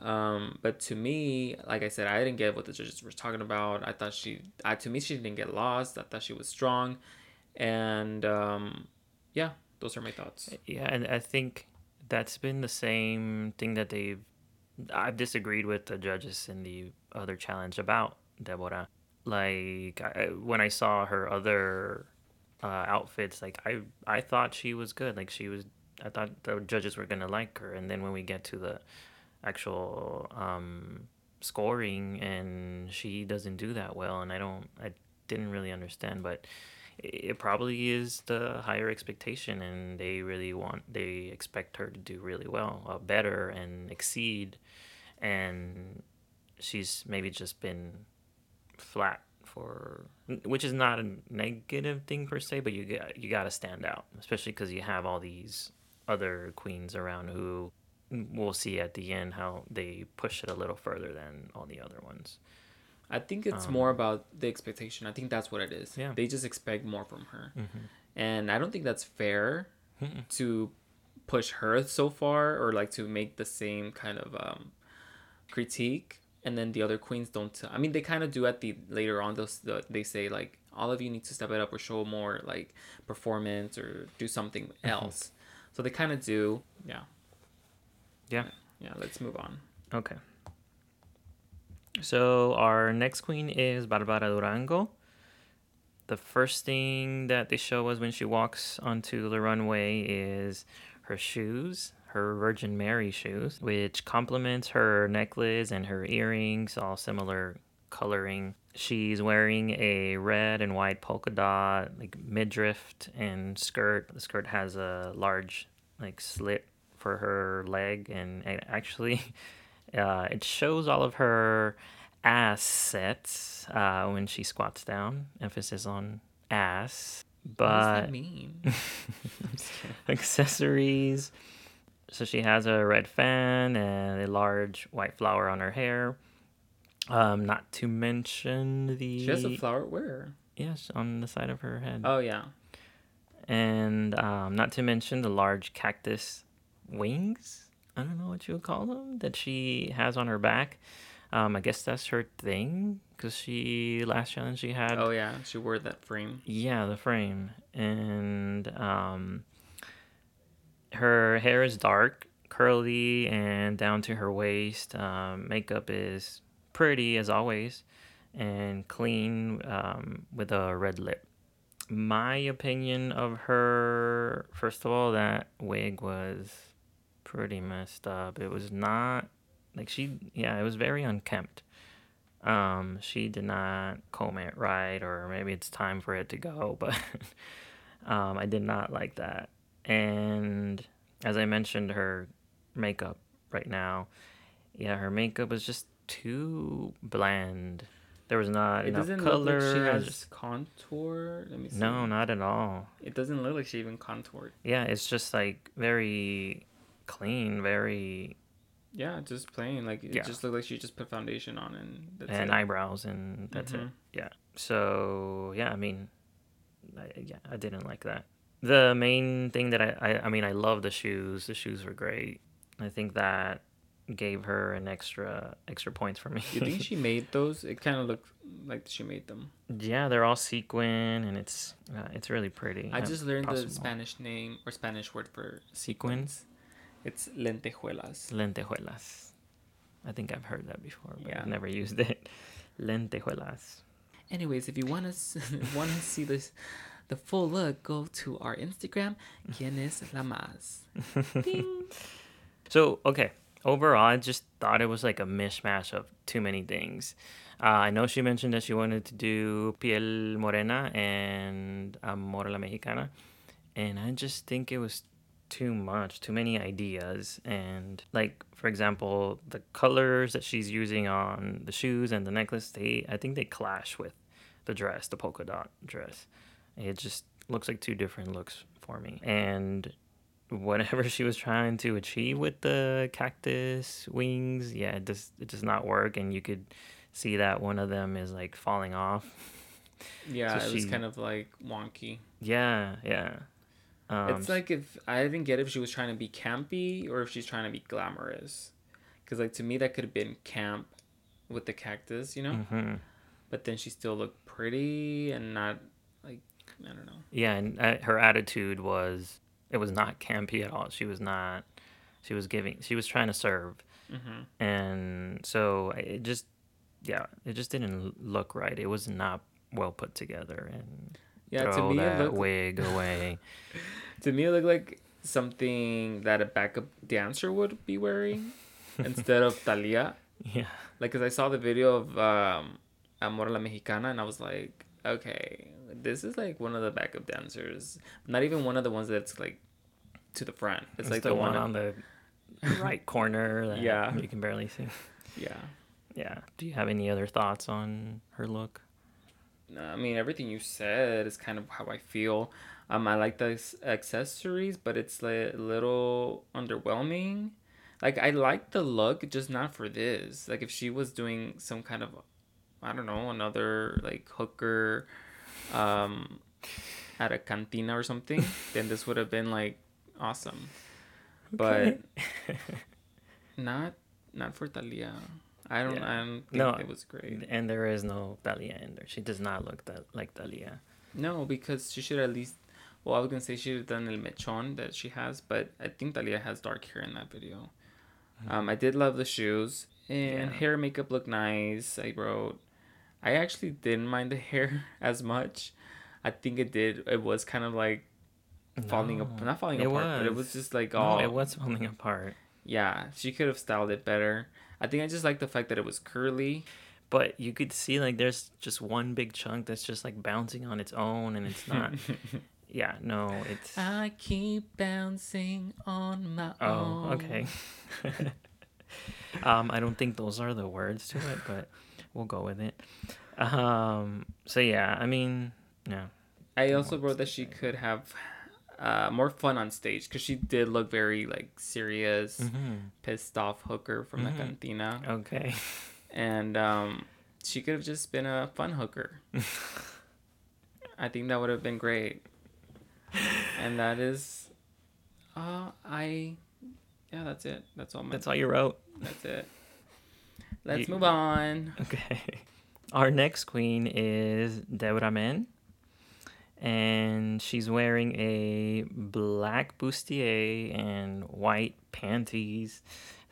A: Um, but to me, like I said, I didn't get what the judges were talking about. I thought she, I, to me, she didn't get lost. I thought she was strong, and um, yeah, those are my thoughts.
B: Yeah, and I think that's been the same thing that they've. I've disagreed with the judges in the other challenge about Deborah. Like I, when I saw her other uh, outfits, like I I thought she was good. Like she was. I thought the judges were gonna like her, and then when we get to the actual um, scoring, and she doesn't do that well. And I don't, I didn't really understand, but it probably is the higher expectation, and they really want, they expect her to do really well, uh, better, and exceed. And she's maybe just been flat for which is not a negative thing per se but you got you got to stand out especially because you have all these other queens around who we'll see at the end how they push it a little further than all the other ones
A: i think it's
B: Um,
A: more about the expectation i think that's what it is
B: Yeah.
A: they just expect more from her
B: mm-hmm.
A: and i don't think that's fair
B: Mm-mm.
A: to push her so far or like to make the same kind of um critique and then the other queens don't I mean they kind of do at the later on those the, they say like all of you need to step it up or show more like performance or do something mm-hmm. else. So they kind of do. Yeah.
B: Yeah.
A: Yeah let's move on.
B: Okay. So our next queen is Barbara Durango. The first thing that they show us when she walks onto the runway is her shoes, her Virgin Mary shoes, which complements her necklace and her earrings, all similar coloring. She's wearing a red and white polka dot like midriff and skirt. The skirt has a large like slit for her leg and it actually uh, it shows all of her assets uh, when she squats down. Emphasis on ass.
A: what does that
B: But
A: mean I'm just kidding.
B: accessories. So she has a red fan and a large white flower on her hair. Um, not to mention the
A: she has a flower where
B: yes on the side of her head,
A: oh yeah
B: and um, not to mention the large cactus wings. I don't know what you would call them that she has on her back. Um, I guess that's her thing because she last challenge she had
A: oh yeah she wore that frame
B: Yeah, the frame. And um her hair is dark, curly and down to her waist. Um, makeup is pretty as always and clean um, with a red lip. My opinion of her, first of all, that wig was pretty messed up. It was not like she, yeah, it was very unkempt. Um, she did not comb it right, or maybe it's time for it to go, but um, I did not like that. And as I mentioned, her makeup right now, yeah, her makeup was just too bland. There was not
A: it
B: enough
A: doesn't
B: color.
A: look like she has contour let me see
B: No, not at all.
A: it doesn't look like she even contoured
B: Yeah, it's just like very clean, very
A: Yeah, just plain. Like it
B: Yeah.
A: just looked like she just put foundation on and that's
B: and
A: it.
B: eyebrows, and that's it.
A: Mhm.
B: Yeah. So yeah, I mean, I, yeah, I didn't like that. The main thing that I, I, I mean, I love the shoes. The shoes were great. I think that gave her an extra extra points for me.
A: You think she made those? It kind of looked like she made them.
B: yeah, they're all sequin, and it's uh, it's really pretty.
A: I just learned
B: possible.
A: the Spanish name or Spanish word for
B: sequins,
A: it's lentejuelas.
B: lentejuelas. I think I've heard that before, but
A: Yeah.
B: I've never used it. Lentejuelas.
A: Anyways, if you want to want to see this, the full look, go to our Instagram. ¿Quién es la más? Ding.
B: So okay, overall, I just thought it was like a mishmash of too many things. Uh, I know she mentioned that she wanted to do Piel Morena and Amor a la Mexicana, and I just think it was too much, too many ideas, and like for example, the colors that she's using on the shoes and the necklace, they I think they clash with the dress, the polka dot dress. It just looks like two different looks for me, and whatever she was trying to achieve with the cactus wings, yeah, it does it does not work, and you could see that one of them is like falling off.
A: Yeah,
B: So
A: it was kind of like wonky.
B: Yeah, yeah. Um,
A: it's like if I didn't get if she was trying to be campy or if she's trying to be glamorous. Because like to me that could have been camp with the cactus, you know.
B: mhm.
A: But then she still looked pretty and not I don't know.
B: yeah, and uh, her attitude was it was not campy at all. She was not. She was giving. She was trying to serve,
A: hmm
B: and so it just, yeah, it just didn't look right. It was not well put together, and
A: Yeah, to
B: throw
A: me it
B: that
A: looked
B: wig away.
A: to me it looked like something that a backup dancer would be wearing instead of Thalia.
B: Yeah.
A: Like, cause I saw the video of um, Amor la Mexicana, and I was like, okay, this is like one of the backup dancers. Not even one of the ones that's like to the front. It's,
B: It's
A: like
B: the,
A: the,
B: one
A: one.
B: on the right corner that
A: Yeah.
B: you can barely see.
A: yeah.
B: Yeah. Do you have any other thoughts on her look?
A: No, I mean, everything you said is kind of how I feel. Um, I like the accessories, but it's like a little underwhelming. Like I like the look, just not for this. Like if she was doing some kind of, I don't know, another like hooker, um, at a cantina or something, then this would have been like awesome. But not not for Thalia. I don't.
B: Yeah.
A: I don't think
B: No,
A: it was great.
B: And there is no Thalia in there. She does not look that like Thalia.
A: No, because she should at least. Well, I was gonna say she should have done el mechon that she has, but I think Thalia has dark hair in that video. Um, I did love the shoes and
B: Mm-hmm. Yeah.
A: hair and makeup look nice. I wrote. I actually didn't mind the hair as much. I think it did. It was kind of like falling up, not falling apart, but it was
B: was.
A: just like
B: No,
A: oh,
B: it was falling apart.
A: yeah. She could have styled it better. I think I just like the fact that it was curly.
B: But you could see like there's just one big chunk that's just like bouncing on its own, and it's not. yeah, no, it's.
A: I keep bouncing on my
B: Oh,
A: own.
B: Oh, okay. um, I don't think those are the words to it, but we'll go with it. Um, so yeah, I mean, yeah,
A: I also wrote that she could have uh, more fun on stage because she did look very like serious,
B: hmm
A: pissed off hooker from
B: Mhm.
A: the cantina,
B: okay.
A: and um, she could have just been a fun hooker. I think that would have been great, and that is, uh, I, yeah, that's it. That's all. My,
B: That's all you wrote.
A: That's it. Let's
B: You-
A: move on.
B: Okay. Our next queen is Debra Men. And she's wearing a black bustier and white panties,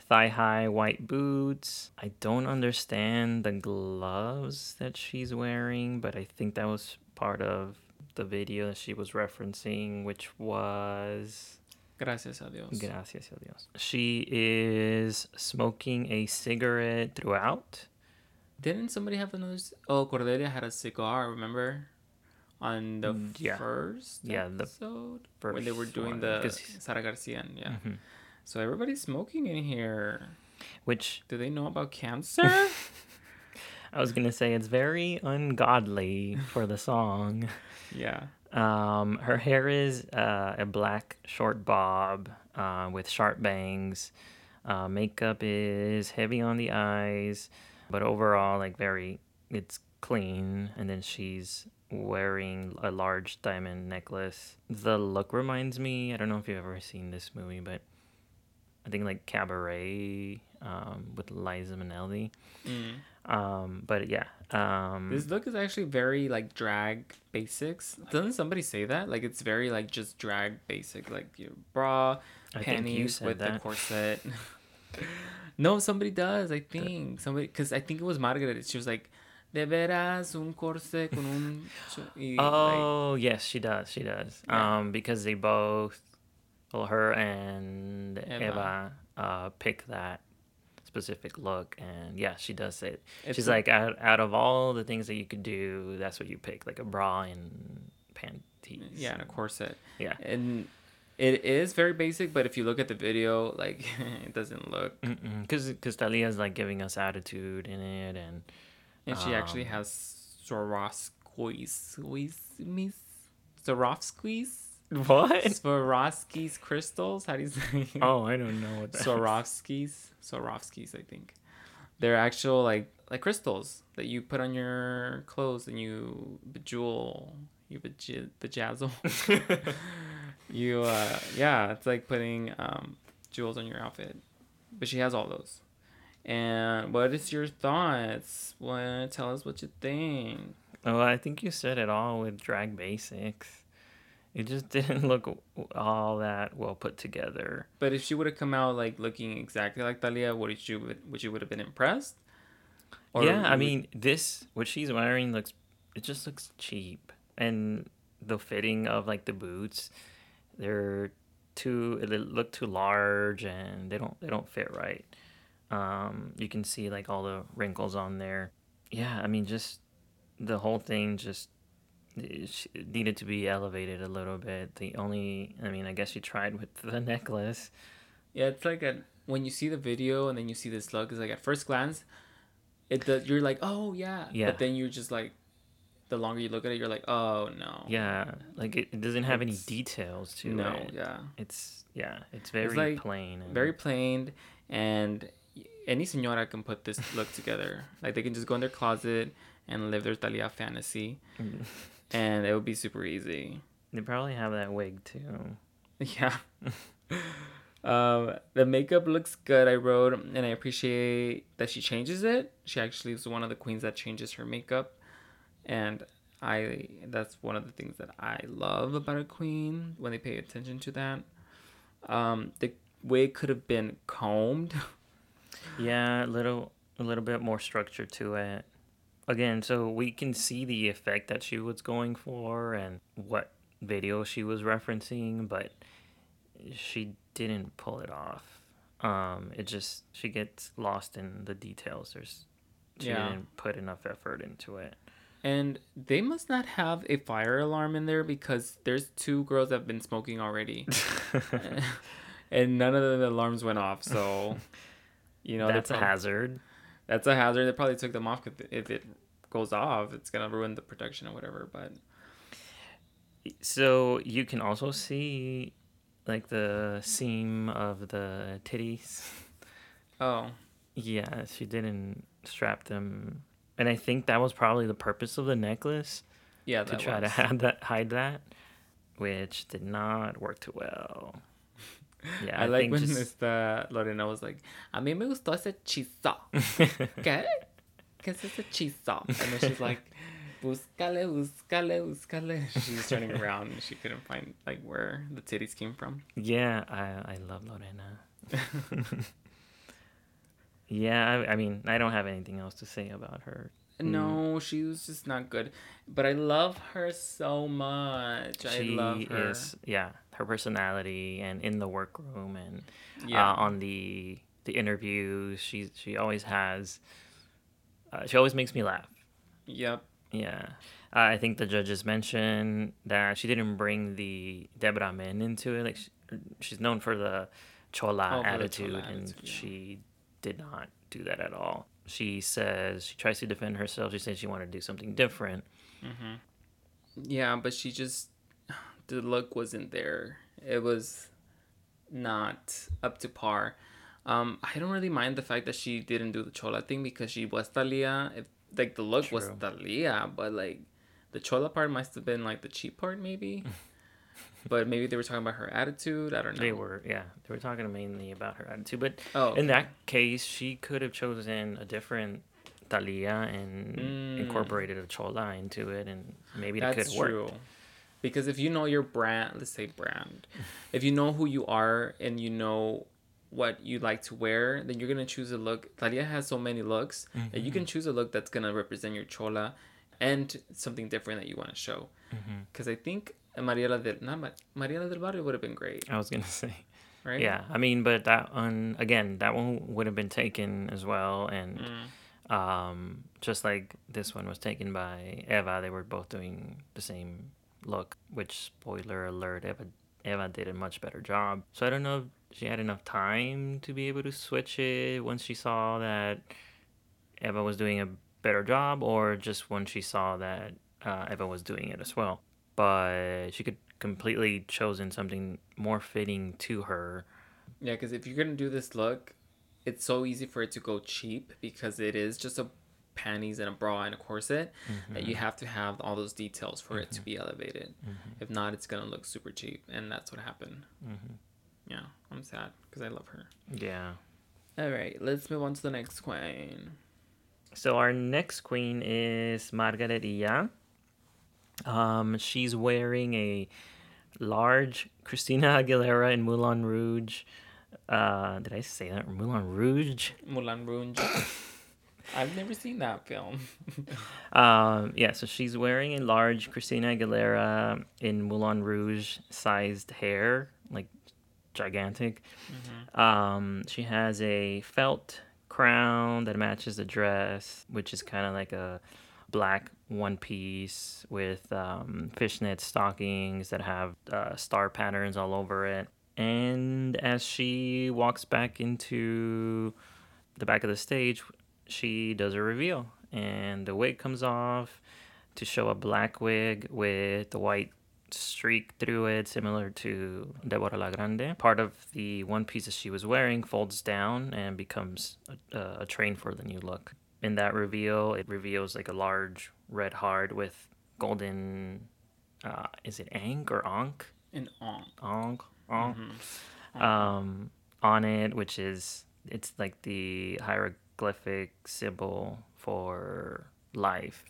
B: thigh high white boots. I don't understand the gloves that she's wearing, but I think that was part of the video that she was referencing, which was
A: Gracias a Dios.
B: Gracias a Dios. She is smoking a cigarette throughout.
A: Didn't somebody have another? Oh, Cordelia had a cigar. Remember, on the
B: Mm, yeah.
A: first
B: Yeah, the
A: episode when they were doing
B: one,
A: the
B: 'cause-
A: Sara Garcia. Yeah.
B: Mhm.
A: So everybody's smoking in here.
B: Which
A: Do they know about cancer?
B: I was gonna say it's very ungodly for the song.
A: yeah.
B: Um, her hair is uh, a black short bob uh, with sharp bangs. Uh, makeup is heavy on the eyes, but overall, like very, it's clean. And then she's wearing a large diamond necklace. The look reminds me. I don't know if you've ever seen this movie, but I think like Cabaret um, with Liza Minnelli.
A: Mm.
B: Um, but yeah, um,
A: This look is actually very like drag basics. Doesn't somebody say that? Like it's very like just drag basic, like your bra,
B: I you
A: panties
B: said
A: with the corset. no, somebody does. I think somebody because I think it was Margaret. She was like, "De veras un corset con un." cho-" y, like,
B: Oh yes, she does. She does.
A: Yeah.
B: Um, because they both, well, her and
A: Eva.
B: Eva, uh, pick that specific look, and yeah, she does it.
A: It's
B: She's
A: a-
B: like, out, out of all the things that you could do, that's what you pick, like a bra and panties.
A: yeah, and a corset,
B: Yeah.
A: and it is very basic. But if you look at the video, like it doesn't look,
B: Because because Talia's like giving us attitude in it, and
A: and she actually
B: Um,
A: has Swarovski's, Swarovski's, Swarovski's.
B: what?
A: Swarovski's crystals. How do you say?
B: oh, I don't know what that. is.
A: Swarovskis. Swarovskis, I think. They're actual like like crystals that you put on your clothes and you bejewel, you bej- bejazzle. you uh yeah, it's like putting um jewels on your outfit. But she has all those. And what is your thoughts? What tell us what you think.
B: Oh, I think you said it all with drag basics. It just didn't look all that well put together.
A: But if she would have come out like looking exactly like Talia, would you would you would have been impressed?
B: yeah, I mean, this what she's wearing looks it just looks cheap, and the fitting of like the boots, they're too they look too large and they don't they don't fit right. Um, you can see like all the wrinkles on there. Yeah, I mean, just the whole thing just needed to be elevated a little bit. The only, I mean, I guess she tried with the necklace.
A: Yeah, it's like a when you see the video and then you see this look, it's like at first glance, it does. You're like, oh yeah,
B: Yeah.
A: But then you're just like, the longer you look at it, you're like, oh no.
B: Yeah, like it, it doesn't have any details to
A: No.
B: it.
A: Yeah.
B: It's yeah, it's very
A: like
B: plain. And,
A: Very plain, and any señora can put this look together. Like they can just go in their closet and live their Thalia fantasy, and it would be super easy.
B: They probably have that wig too.
A: Yeah. um, the makeup looks good, I wrote, and I appreciate that she changes it. She actually is one of the queens that changes her makeup. And I that's one of the things that I love about a queen when they pay attention to that. Um, the wig could have been combed.
B: Yeah, a little a little bit more structure to it. Again, so we can see the effect that she was going for and what video she was referencing, but she didn't pull it off. Um, it just she gets lost in the details. There's she
A: Yeah.
B: didn't put enough effort into it.
A: And they must not have a fire alarm in there because there's two girls that have been smoking already. and none of the alarms went off, so you know
B: That's a hazard.
A: That's a hazard. They probably took them off 'cause if it goes off, it's gonna ruin the production or whatever. But
B: So you can also see like the seam of the titties.
A: oh,
B: Yeah, she didn't strap them, and I think that was probably the purpose of the necklace
A: yeah,
B: to try to
A: was.
B: hide that, hide that, which did not work too well. Yeah,
A: I, like when
B: just-
A: Lorena was like, "A mí me gustó ese hechizo." ¿Qué? ¿Qué es ese hechizo? And then she's like, "Búscale, búscale, búscale." She's turning around and she couldn't find like where the titties came from.
B: yeah, I I love Lorena. yeah, I, I mean, I don't have anything else to say about her.
A: No, mm. she was just not good. But I love her so much.
B: she
A: I love her.
B: is yeah her personality and in the workroom and
A: yeah.
B: uh, on the the interviews. She she always has uh, she always makes me laugh.
A: Yep.
B: yeah. Uh, i think the judges mentioned that she didn't bring the Debra Men into it. Like she, she's known for the chola
A: Oh, for the
B: attitude
A: chola
B: and
A: attitude, yeah.
B: she did not do that at all. She says she tries to defend herself. She says she wanted to do something different.
A: Yeah, but she just the look wasn't there. It was not up to par. Um, I don't really mind the fact that she didn't do the chola thing because she was Thalia. If like the look was
B: True.
A: Thalia, but like the chola part must have been like the cheap part maybe. but maybe they were talking about her attitude. I don't know.
B: they were yeah they were talking mainly about her attitude but
A: Oh,
B: in that case, she could have chosen a different Thalia and
A: Mm.
B: incorporated a chola into it, and maybe that could work.
A: Because if you know your brand, let's say brand, if you know who you are and you know what you like to wear, then you're gonna choose a look. Thalia has so many looks that you can
B: Mm-hmm.
A: choose a look that's gonna represent your chola, and something different that you want to show.
B: Mm-hmm.
A: Because I think María la del not Ma- María la del Barrio would have been great,
B: I was gonna say,
A: right?
B: yeah. I mean, but that one again, that one would have been taken as well, and
A: Mm.
B: um, just like this one was taken by Eva, they were both doing the same look. Which spoiler alert, Eva Eva did a much better job. So I don't know if she had enough time to be able to switch it once she saw that Eva was doing a better job, or just when she saw that uh, Eva was doing it as well. But she could completely chosen something more fitting to her.
A: Yeah, because if you're gonna do this look, it's so easy for it to go cheap because it is just a panties and a bra and a corset that you have to have all those details for it to be elevated. If not, it's gonna look super cheap, and that's what happened. Yeah, I'm sad because I love her.
B: Yeah.
A: All right, let's move on to the next queen.
B: So our next queen is Margarita. Um, she's wearing a large Christina Aguilera in Moulin Rouge. Uh, did I say that? Moulin Rouge.
A: Moulin Rouge. I've never seen that film.
B: Um, yeah, so she's wearing a large Christina Aguilera in Moulin Rouge sized hair, like gigantic. Um, she has a felt crown that matches the dress, which is kind of like a black one piece with um, fishnet stockings that have uh, star patterns all over it. And as she walks back into the back of the stage, she does a reveal, and the wig comes off to show a black wig with the white streak through it, similar to Deborah La Grande. Part of the one piece that she was wearing folds down and becomes a, a train for the new look. In that reveal, it reveals like a large red heart with golden. Uh, is it Ankh or Ankh?
A: An Ankh.
B: Ankh. Ankh. Mm-hmm. Um, on it, which is it's like the hieroglyphic symbol for life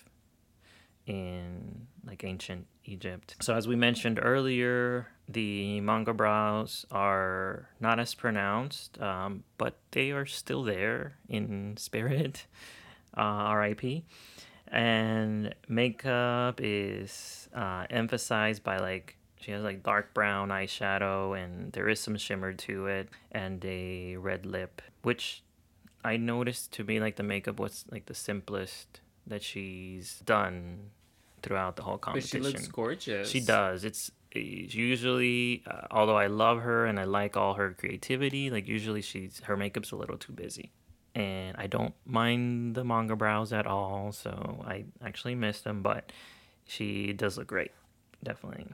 B: in like ancient Egypt. So as we mentioned earlier, the manga brows are not as pronounced, um, but they are still there in spirit. Uh, R.I.P. And makeup is uh, emphasized by like she has like dark brown eyeshadow and there is some shimmer to it and a red lip, which I noticed to me like the makeup was like the simplest that she's done throughout the whole competition.
A: But she looks gorgeous.
B: She does. It's, usually, uh, although I love her and I like all her creativity, like usually she's her makeup's a little too busy, and I don't mind the manga brows at all. So I actually missed them, but she does look great, definitely.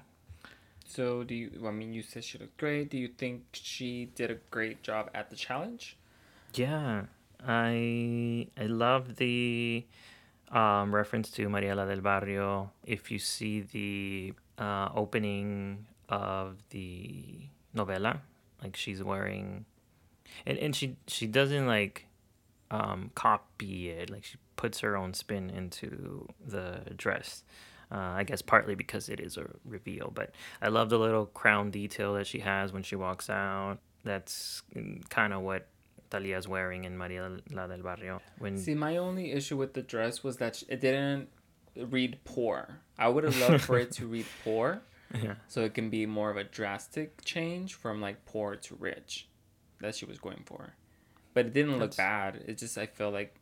A: So do you? I mean, you said she looked great. Do you think she did a great job at the challenge?
B: Yeah, I I love the um, reference to María la del Barrio. If you see the uh, opening of the novela, like she's wearing, and, and she she doesn't like um, copy it. Like she puts her own spin into the dress. Uh, I guess partly because it is a reveal, but I love the little crown detail that she has when she walks out. That's mm, kind of what Thalia's wearing in Maria la del Barrio.
A: When see, my only issue with the dress was that it didn't read poor. I would have loved for it to read poor, yeah. So it can be more of a drastic change from like poor to rich, that she was going for, but it didn't That's... look bad. It just I feel like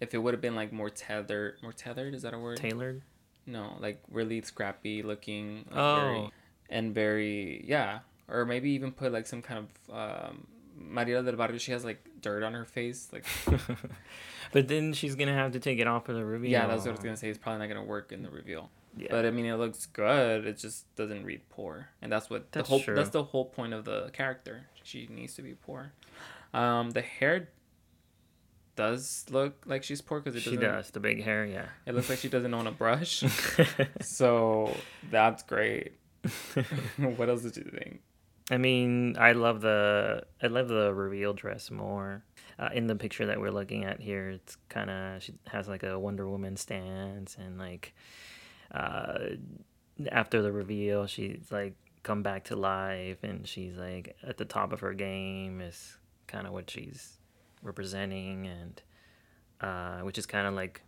A: if it would have been like more tethered, more tethered is that a word?
B: Tailored.
A: No, like really scrappy looking. Like oh. Very, and very yeah, or maybe even put like some kind of um, Maria del Barrio, she has like dirt on her face, like.
B: but then she's gonna have to take it off for the reveal.
A: Yeah, that's what I was gonna say. It's probably not gonna work in the reveal. Yeah. But I mean, it looks good. It just doesn't read poor, and that's what that's the whole. True. That's the whole point of the character. She needs to be poor. Um, the hair does look like she's poor because it
B: doesn't. She does the big hair, yeah.
A: It looks like she doesn't own a brush, so that's great. what else did you think?
B: I mean, I love the I love the reveal dress more. Uh, in the picture that we're looking at here, it's kind of she has like a Wonder Woman stance, and like uh, after the reveal, she's like come back to life, and she's like at the top of her game is kind of what she's representing, and uh, which is kind of like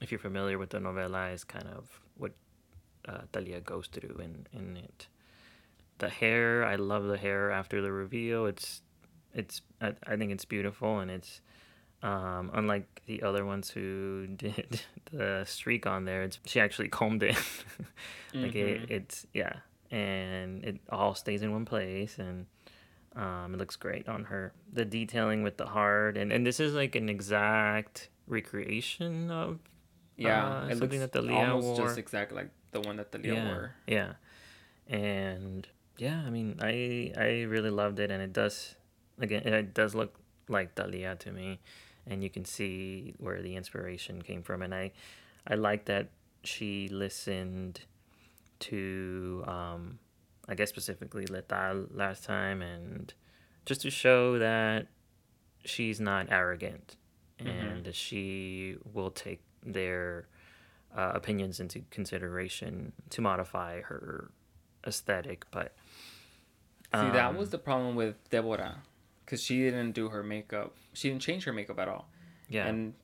B: if you're familiar with the novella, is kind of what uh, Thalia goes through in in it the hair. I love the hair after the reveal. It's it's i, I think it's beautiful and it's um, unlike the other ones who did the streak on there it's she actually combed it. Like mm-hmm. it, it's yeah. And it all stays in one place and um, it looks great on her. The detailing with the heart and, and this is like an exact recreation of
A: yeah uh, it something looks that the almost wore. just exactly like the one that the Leo
B: yeah,
A: wore.
B: yeah. And yeah, I mean, I I really loved it, and it does again, it does look like Thalia to me, and you can see where the inspiration came from, and I I like that she listened to um, I guess specifically Letal last time, and just to show that she's not arrogant, mm-hmm. and she will take their uh, opinions into consideration to modify her aesthetic, but
A: See, um, that was um, the problem with Deborah, because she didn't do her makeup. She didn't change her makeup at all. Yeah. And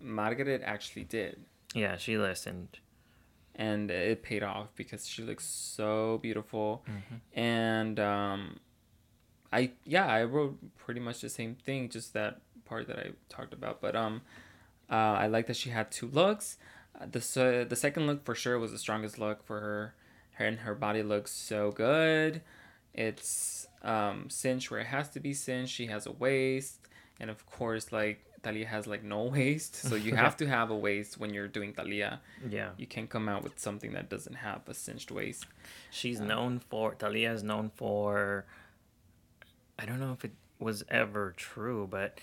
A: Margaret actually did.
B: Yeah, she listened.
A: And it paid off because she looks so beautiful. Mm-hmm. And um, I yeah, I wrote pretty much the same thing, just that part that I talked about. But um, uh, I like that she had two looks. Uh, the uh, the second look for sure was the strongest look for her. Her and her body looks so good. It's um cinched where it has to be cinched. She has a waist, and of course, like Thalia has like no waist, so you have to have a waist when you're doing Thalia.
B: Yeah.
A: You can't come out with something that doesn't have a cinched waist.
B: She's um, known for Thalia is known for. I don't know if it was ever true, but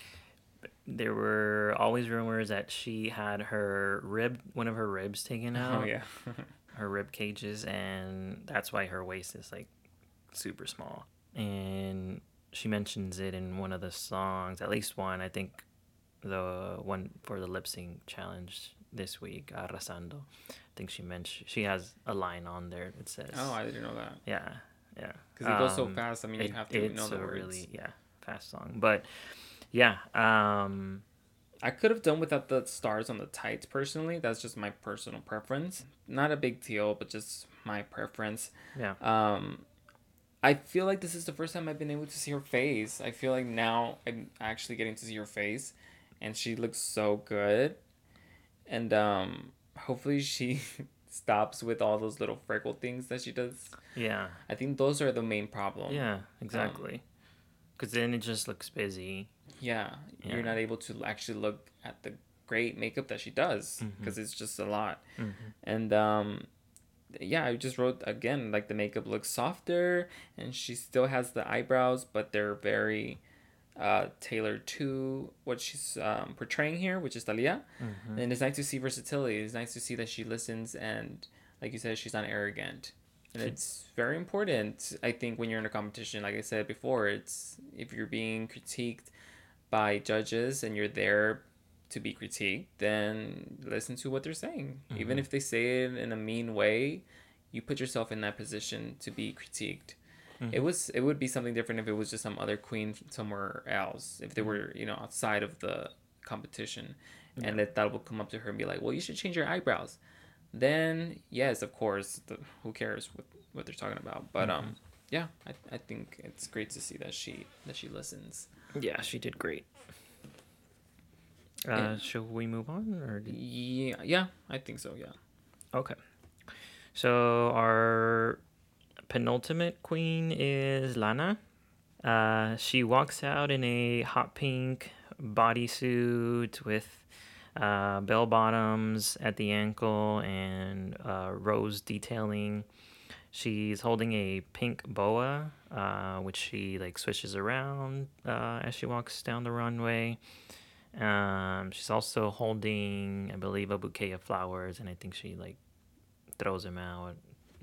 B: there were always rumors that she had her rib, one of her ribs taken oh, out. Oh yeah. her rib cages, and that's why her waist is like super small. And she mentions it in one of the songs, at least one. I think the one for the lip sync challenge this week, Arrasando. I think she mentioned she has a line on there that says.
A: Oh, I didn't know that.
B: Yeah, yeah.
A: Because it goes so um, fast. I mean, it, you have to know the words. really
B: yeah fast song, but yeah. Um,
A: I could have done without the stars on the tights personally. That's just my personal preference. Not a big deal, but just my preference.
B: Yeah.
A: Um, I feel like this is the first time I've been able to see her face. I feel like now I'm actually getting to see her face, and she looks so good. And um, hopefully she stops with all those little freckle things that she does.
B: Yeah.
A: I think those are the main problem.
B: Yeah, exactly. Because um, then it just looks busy.
A: Yeah, yeah, you're not able to actually look at the great makeup that she does because mm-hmm. it's just a lot. Mm-hmm. And um, yeah, I just wrote again like the makeup looks softer, and she still has the eyebrows, but they're very uh, tailored to what she's um, portraying here, which is Thalia. Mm-hmm. And it's nice to see versatility. It's nice to see that she listens and, like you said, she's not arrogant. And it's very important, I think, when you're in a competition. Like I said before, it's if you're being critiqued by judges and you're there to be critiqued, then listen to what they're saying. Mm-hmm. Even if they say it in a mean way, you put yourself in that position to be critiqued. Mm-hmm. It was it would be something different if it was just some other queen somewhere else. If they mm-hmm. were, you know, outside of the competition yeah. and that that will come up to her and be like, "Well, you should change your eyebrows." Then, yes, of course, the, who cares what what they're talking about. But um mm-hmm. yeah, I, I think it's great to see that she that she listens.
B: Yeah, she did great. Uh, yeah. Should we move on, or
A: yeah, yeah, I think so. Yeah.
B: Okay. So our penultimate queen is Lana. Uh, she walks out in a hot pink bodysuit with uh, bell bottoms at the ankle and uh, rose detailing She's holding a pink boa, uh, which she like swishes around uh, as she walks down the runway. Um, she's also holding, I believe, a bouquet of flowers, and I think she like throws them out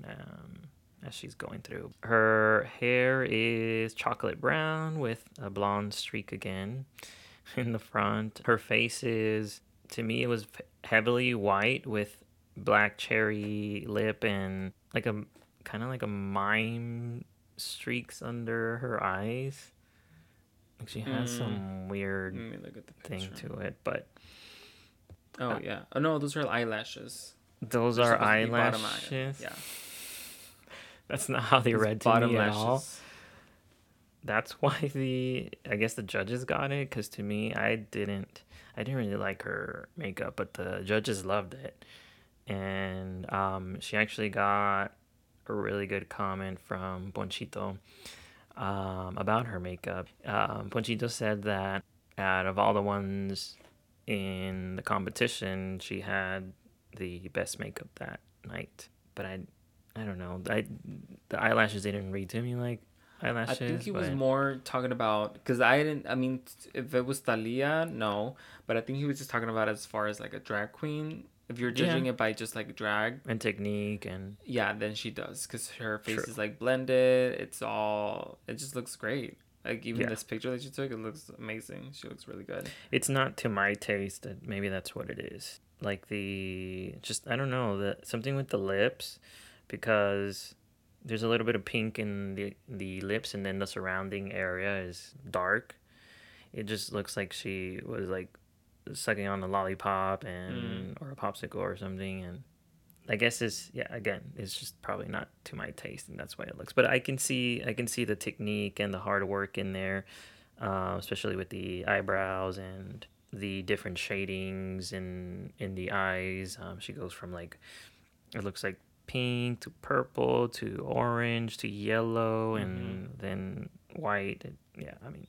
B: um, as she's going through. Her hair is chocolate brown with a blonde streak again in the front. Her face is, to me, it was heavily white with black cherry lip and like a kind of like a mime streaks under her eyes. Like she has mm. some weird thing to it, but
A: oh uh, yeah, oh no, those are eyelashes.
B: Those They're are eyelashes. Yeah, that's not how they those read to me at all. That's why the I guess the judges got it because to me I didn't I didn't really like her makeup, but the judges loved it, and um, she actually got a really good comment from Ponchito um, about her makeup. Um, Ponchito said that out of all the ones in the competition, she had the best makeup that night. But I, I don't know. I the eyelashes they didn't read to me like eyelashes. I
A: think he
B: but...
A: was more talking about because I didn't. I mean, if it was Thalia, no. But I think he was just talking about as far as like a drag queen if you're judging yeah. it by just like drag
B: and technique and
A: yeah, then she does because her face True. is like blended. It's all it just looks great. Like even yeah. this picture that she took, it looks amazing. She looks really good.
B: It's not to my taste. Maybe that's what it is. Like the just I don't know the something with the lips, because there's a little bit of pink in the the lips, and then the surrounding area is dark. It just looks like she was like sucking on a lollipop and mm. or a popsicle or something and I guess it's yeah again it's just probably not to my taste and that's why it looks but I can see I can see the technique and the hard work in there uh, especially with the eyebrows and the different shadings in in the eyes. Um, she goes from like it looks like pink to purple to orange to yellow and then white. Yeah, I mean,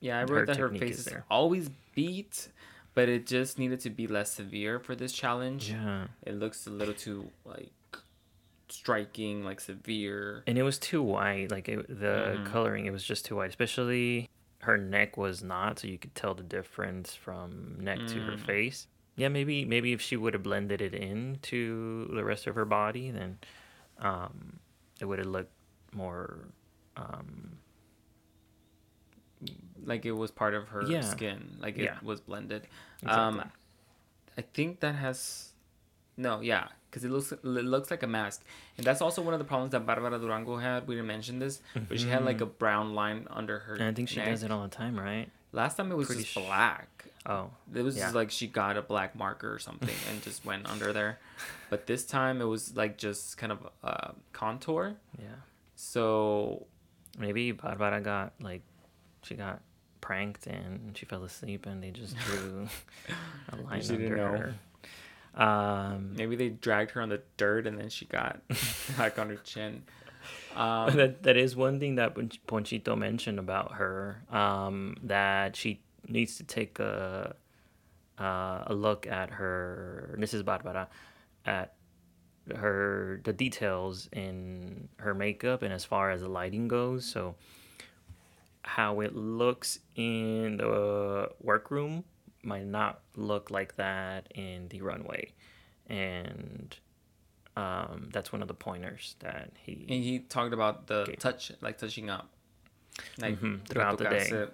A: Yeah, I
B: Her
A: wrote that her face
B: is
A: is
B: there.
A: always beat, but it just needed to be less severe for this challenge.
B: yeah.
A: It looks a little too like striking, like severe.
B: and it was too white like it, the
A: Mhm.
B: coloring it was just too white especially her neck was not so you could tell the difference from neck to her
A: Mm.
B: face yeah maybe maybe if she would have blended it into the rest of her body then um it would have looked more um
A: Like it was part of her
B: Yeah.
A: skin. Like it
B: Yeah.
A: was blended.
B: Exactly.
A: Um, I think that has, no, yeah, because it looks it looks like a mask, and that's also one of the problems that Barbara Durango had. We didn't mention this, but she had like a brown line under her.
B: and i think she
A: neck.
B: does it all the time right
A: Last time it was
B: pretty
A: just
B: sh-
A: black.
B: oh
A: It was
B: Yeah.
A: just like she got a black marker or something and just went under there. But this time it was like just kind of uh, contour.
B: yeah
A: So
B: maybe barbara got like she got pranked and she fell asleep and they just drew a line under her um
A: maybe they dragged her on the dirt and then she got back on her chin. Um,
B: that that is one thing that Ponchito mentioned about her. Um, that she needs to take a uh, a look at her. This is Barbara at her the details in her makeup and as far as the lighting goes. So how it looks in the workroom might not look like that in the runway, and um, that's one of the pointers that he
A: and he talked about the
B: Okay.
A: touch, like touching up, like
B: Mhm, throughout the day.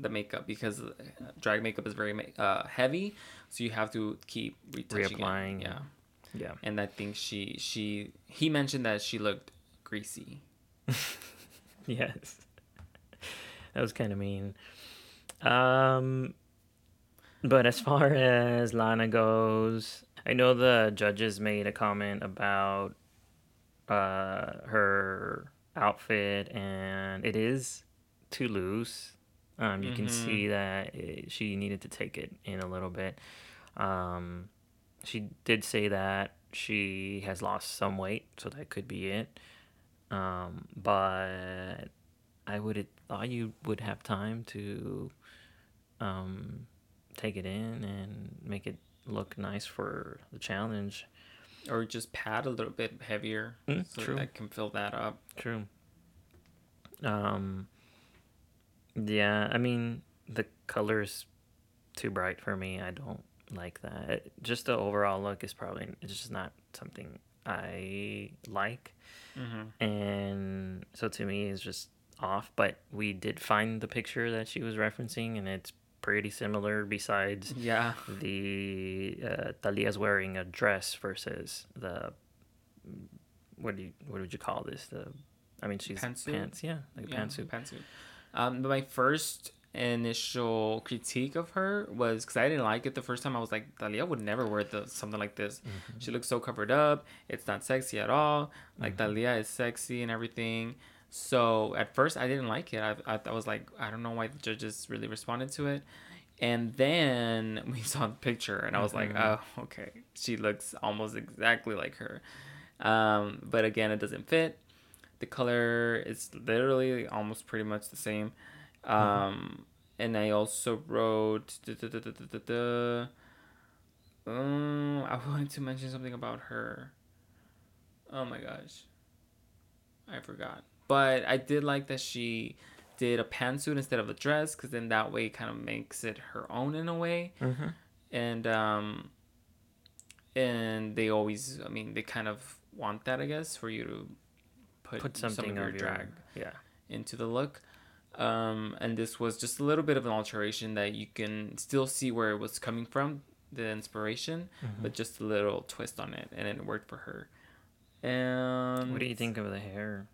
A: The makeup because uh, drag makeup is very uh, heavy, so you have to keep retouching
B: Reapplying
A: It. Yeah,
B: yeah.
A: and I think she she he mentioned that she looked greasy.
B: Yes. That was kind of mean. Um, but as far as Lana goes, I know the judges made a comment about uh, her outfit, and it is too loose. Um, you can
A: Mhm.
B: see that it, she needed to take it in a little bit. Um, she did say that she has lost some weight, so that could be it. Um, but I would thought you would have time to um, take it in and make it look nice for the challenge.
A: or just pad a little bit heavier
B: Mm,
A: so
B: true.
A: that can fill that up.
B: True. Um, yeah, I mean the color's too bright for me. I don't like that. It- just the overall look is probably it's just not something I like.
A: Mm-hmm.
B: and so to me it's just off but we did find the picture that she was referencing and it's pretty similar besides
A: Yeah,
B: the uh, Thalia's wearing a dress versus the what do you what would you call this the I mean she's
A: Pantsuit?
B: pants yeah like a
A: yeah,
B: pantsuit
A: pantsuit. Um, but my first initial critique of her was because I didn't like it the first time. I was like, Thalia would never wear the, something like this.
B: Mm-hmm.
A: She looks so covered up. It's not sexy at all. Like Thalia is sexy and everything. So at first I didn't like it. I, I, I was like, I don't know why the judges really responded to it. And then we saw the picture, and I was like,
B: Mhm.
A: oh, okay. She looks almost exactly like her. Um, but again, it doesn't fit. The color is literally almost pretty much the same. Um, and I also wrote. duh, duh, duh. Um, I wanted to mention something about her. Oh my gosh. I forgot. But I did like that she did a pantsuit instead of a dress because then that way it kind of makes it her own in a way.
B: Mm-hmm.
A: and um and they always i mean they kind of want that i guess for you to put,
B: put
A: some
B: something
A: of your drag
B: yeah.
A: into the look. Um and this was just a little bit of an alteration that you can still see where it was coming from the inspiration
B: Mhm.
A: but just a little twist on it and it worked for her. And
B: what do you think of the hair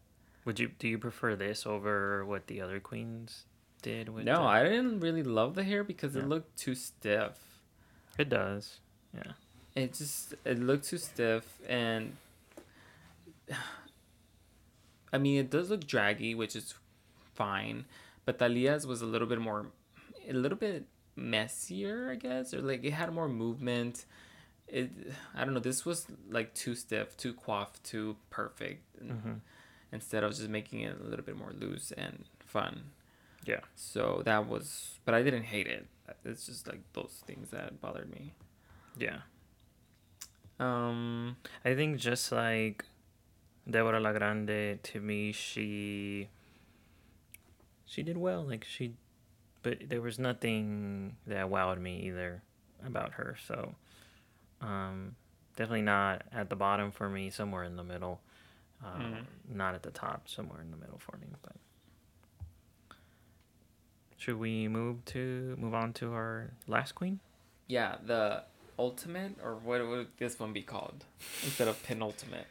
B: would you do you prefer this over what the other queens did with
A: no
B: the-
A: i didn't really love the hair because
B: Yeah.
A: it looked too stiff
B: it does yeah
A: it just it looked too stiff and i mean it does look draggy which is fine but Thalia's was a little bit more, a little bit messier, I guess, or like it had more movement. It, I don't know. This was like too stiff, too coiffed, too perfect.
B: Mm-hmm.
A: Instead of just making it a little bit more loose and fun.
B: Yeah.
A: So that was, but I didn't hate it. It's just like those things that bothered me.
B: Yeah.
A: Um.
B: I think just like Deborah La Grande, to me, she she did well. Like she, but there was nothing that wowed me either about her. So, um, definitely not at the bottom for me. Somewhere in the middle. Uh,
A: Mm.
B: Not at the top. Somewhere in the middle for me. But should we move to move on to our last queen?
A: Yeah, the ultimate, or what would this one be called instead of penultimate?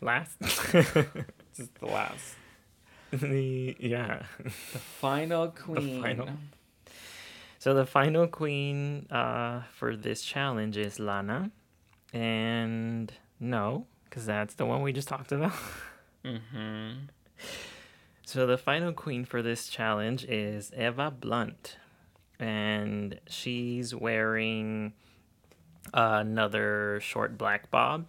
B: Last.
A: Just the last.
B: the yeah.
A: The final queen.
B: The final. So the final queen uh, for this challenge is Lana, and no, because that's the one we just talked about.
A: Mm-hmm.
B: So the final queen for this challenge is Eva Blunt, and she's wearing another short black bob,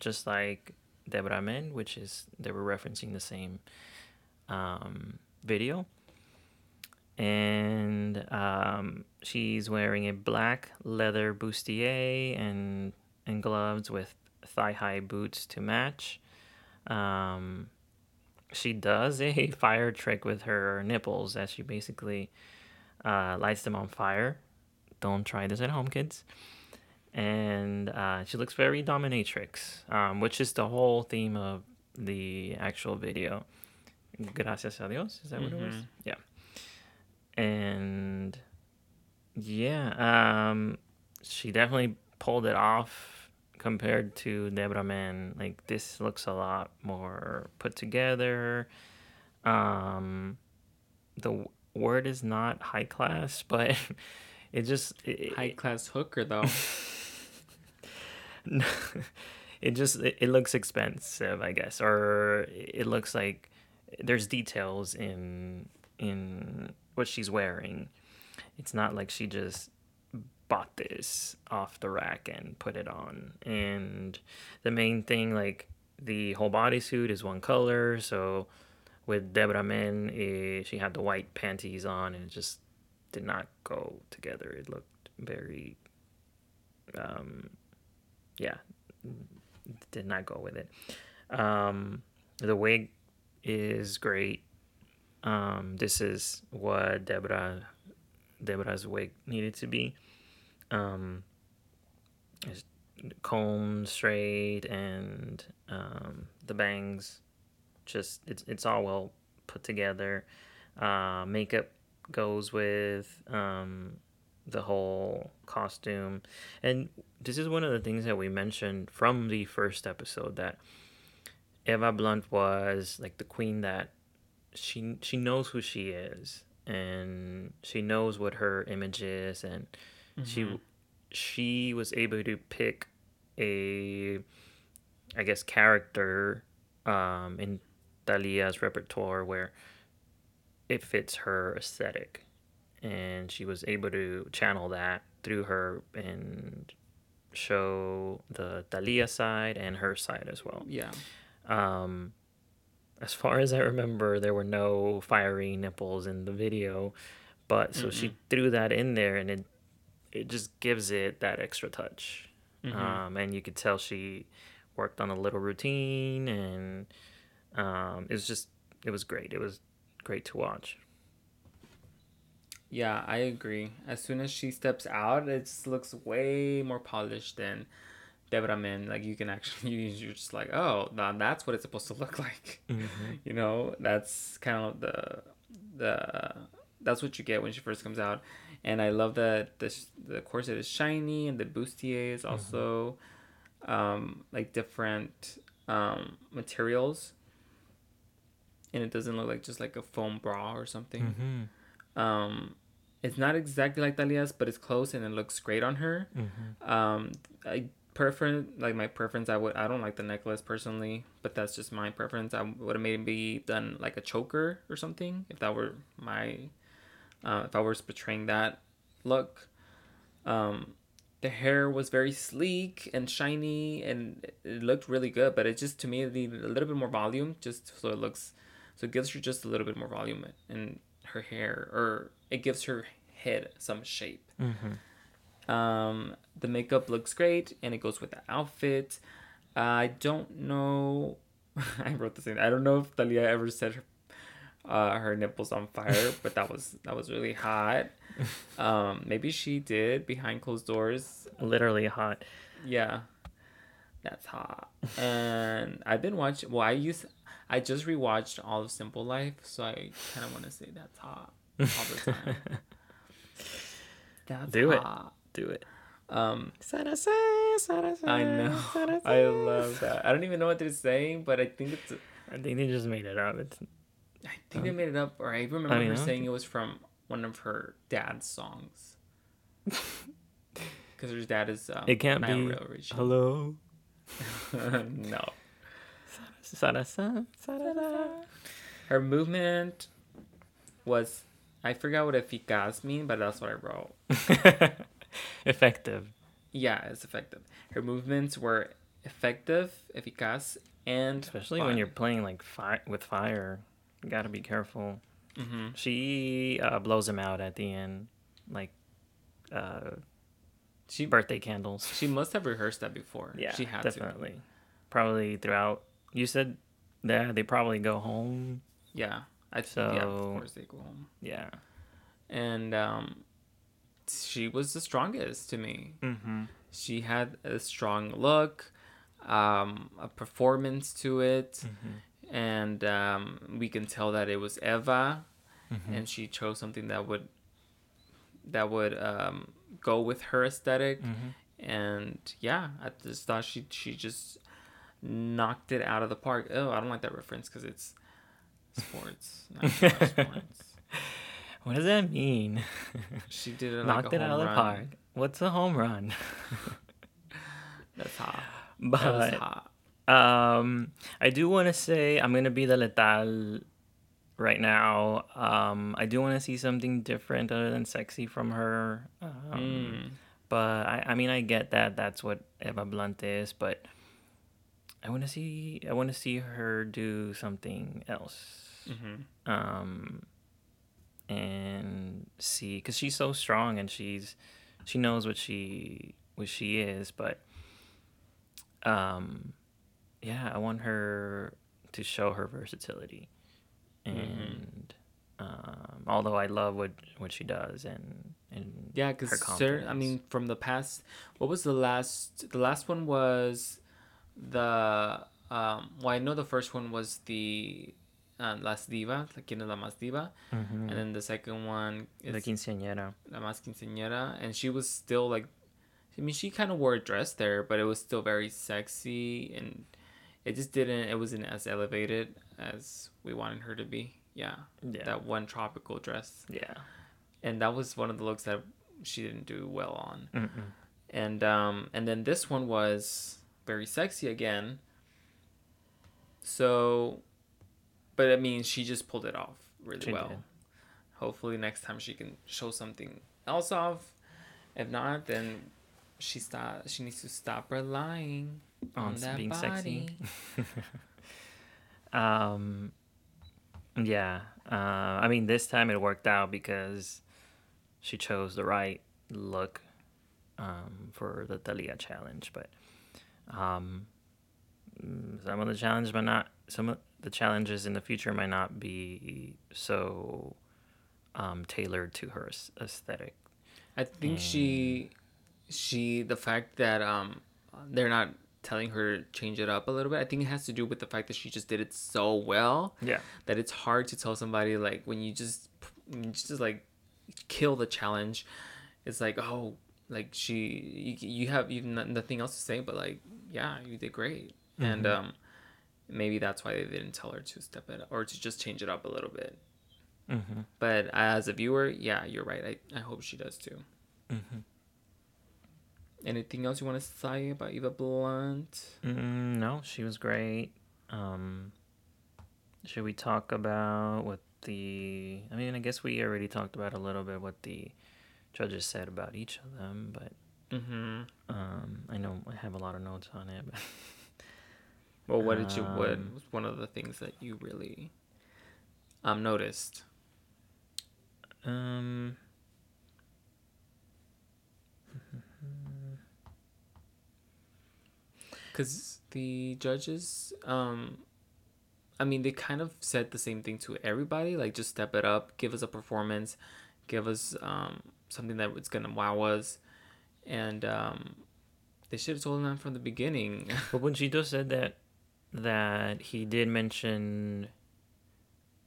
B: just like Debra Men, which is they were referencing the same um, video. And um, she's wearing a black leather bustier and and gloves with thigh high boots to match. Um, she does a fire trick with her nipples that she basically uh, lights them on fire. Don't try this at home, kids. And uh, she looks very dominatrix, um, which is the whole theme of the actual video. Gracias a Dios. Is that what it was?
A: Mhm.
B: Yeah. And yeah, um, she definitely pulled it off compared to Debra Men. Like this looks a lot more put together. Um, the w- word is not high class, but it just it,
A: High class hooker though.
B: it just it, it looks expensive i guess or it looks like there's details in in what she's wearing it's not like she just bought this off the rack and put it on. And the main thing like the whole bodysuit is one color. So with Debra Men, eh, she had the white panties on and it just did not go together. It looked very um yeah did not go with it. Um the wig is great. Um this is what debra debra's wig needed to be um combed straight and um the bangs just it's it's all well put together. Uh makeup goes with um the whole costume. And this is one of the things that we mentioned from the first episode that Eva Blunt was like the queen that she she knows who she is and she knows what her image is and she
A: Mhm.
B: she was able to pick a I guess character um in Thalia's repertoire where it fits her aesthetic and she was able to channel that through her and show the Thalia side and her side as well.
A: yeah.
B: Um, as far as I remember, there were no fiery nipples in the video, but so she
A: Mm-mm.
B: threw that in there, and it it just gives it that extra touch.
A: Mhm.
B: Um, and you could tell she worked on a little routine, and um, it was just it was great. It was great to watch.
A: Yeah, I agree. As soon as she steps out, it just looks way more polished than Debra Men. Like you can actually, you're just like, oh, that's what it's supposed to look like. You know, that's kind of the the that's what you get when she first comes out. And I love that the the corset is shiny and the bustier is also um, like different um, materials. And it doesn't look like just like a foam bra or something.
B: Mm-hmm.
A: Um, it's not exactly like Thalia's, but it's close and it looks great on her.
B: Mm-hmm.
A: Um, I preference, like my preference, I would I don't like the necklace personally, but that's just my preference. I would have maybe done like a choker or something if that were my, uh, if I was portraying that look. Um, the hair was very sleek and shiny and it looked really good, but it just to me it needed a little bit more volume just so it looks, so it gives her just a little bit more volume in her hair or it gives her head some shape.
B: Mm-hmm.
A: Um, the makeup looks great and it goes with the outfit. I don't know. I wrote the same. I don't know if Thalia ever said her, uh, her nipples on fire, but that was that was really hot. Um, maybe she did behind closed doors.
B: Literally hot.
A: Yeah, that's hot. And I've been watching. Well, I used I just rewatched all of Simple Life, so I kind of want to say that's hot all the time. That's
B: Do it. Do it.
A: Um, I know. I love that. I don't even know what they're saying, but I think it's.
B: I think they just made it up. It's
A: I think they made it up, or I remember
B: I mean,
A: her
B: don't
A: saying
B: think-
A: it was from one of her dad's songs. Because her dad is. Um,
B: it can't
A: Nile
B: be. Hello.
A: no.
B: Sarasa, sarasa.
A: Her movement was. I forgot what eficaz mean, but that's what I wrote.
B: Effective.
A: Yeah, it's effective. Her movements were effective, eficaz, and
B: Especially when you're playing like fire with fire. Gotta be careful.
A: hmm
B: She uh, blows him out at the end, like uh,
A: She
B: birthday candles.
A: she must have rehearsed that before.
B: Yeah,
A: she had
B: definitely. Probably throughout. You said that they probably go home.
A: Yeah, I so yeah, of course they go home.
B: Yeah.
A: and um, she was the strongest to me.
B: Mm-hmm.
A: She had a strong look, um, a performance to it,
B: Mm-hmm.
A: And um, we can tell that it was Eva,
B: Mm-hmm.
A: and she chose something that would that would um, go with her esthetic
B: Mm-hmm.
A: and yeah, I just thought she she just knocked it out of the park. Oh, I don't like that reference because it's sports. not sports.
B: What does that mean?
A: She did it
B: Knocked
A: like
B: it out of the
A: run.
B: park. What's a home run?
A: That's hot. That was
B: But
A: hot.
B: Um, I do want to say I'm gonna be the letal right now. Um, I do want to see something different other than sexy from her. Um,
A: Mm.
B: But I, I mean, I get that that's what Eva Blunt is, but I want to see, I want to see her do something else.
A: hmm
B: Um, and see, because she's so strong and she's, she knows what she, what she is, but, um, yeah, I want her to show her versatility,
A: Mm-hmm.
B: and um, although I love what what she does and and
A: Yeah, because I mean, from the past, what was the last? The last one was the. Um, well, I know the first one was the uh, Las Diva, La Quien es la Más Diva,
B: Mhm.
A: and then the second one is
B: the quinceañera.
A: La Más Quinceañera, and she was still like, I mean, she kind of wore a dress there, but it was still very sexy, and it just didn't. It wasn't as elevated as we wanted her to be. Yeah,
B: Yeah,
A: that one tropical dress,
B: yeah.
A: and that was one of the looks that she didn't do well on.
B: Mm-mm.
A: And um, and then this one was very sexy again. So, but I mean, she just pulled it off really
B: She
A: well.
B: did.
A: Hopefully, next time she can show something else off. If not, then she stop. She needs to stop relying on,
B: On s-
A: that
B: being sexy. Um, yeah. Uh, I mean, this time it worked out because she chose the right look um, for the Thalia challenge. But um, mm, some of the challenges might not. Some of the challenges in the future might not be so um, tailored to her aesthetic.
A: I think she, she the fact that um, they're not telling her to change it up a little bit. I think it has to do with the fact that she just did it so well.
B: Yeah.
A: that it's hard to tell somebody like when you just when you just like kill the challenge it's like oh like she you, you have even nothing else to say but like yeah you did great and
B: Mhm.
A: um maybe that's why they didn't tell her to step it up or to just change it up a little bit
B: Mm-hmm.
A: but as a viewer yeah you're right i, I hope she does too
B: Mm-hmm.
A: Anything else you want to say about Eva Blunt?
B: Mm, no, she was great. Um, should we talk about what the? I mean, I guess we already talked about a little bit what the judges said about each of them, but
A: Mm-hmm.
B: um, I know I have a lot of notes on it. But
A: Well, what did you? What
B: Um,
A: was one of the things that you really um noticed?
B: um,
A: Because the judges, um, I mean, they kind of said the same thing to everybody. Like, just step it up, give us a performance, give us um something that was gonna wow us, and um, they should have told them from the beginning.
B: but when Chito said that that he did mention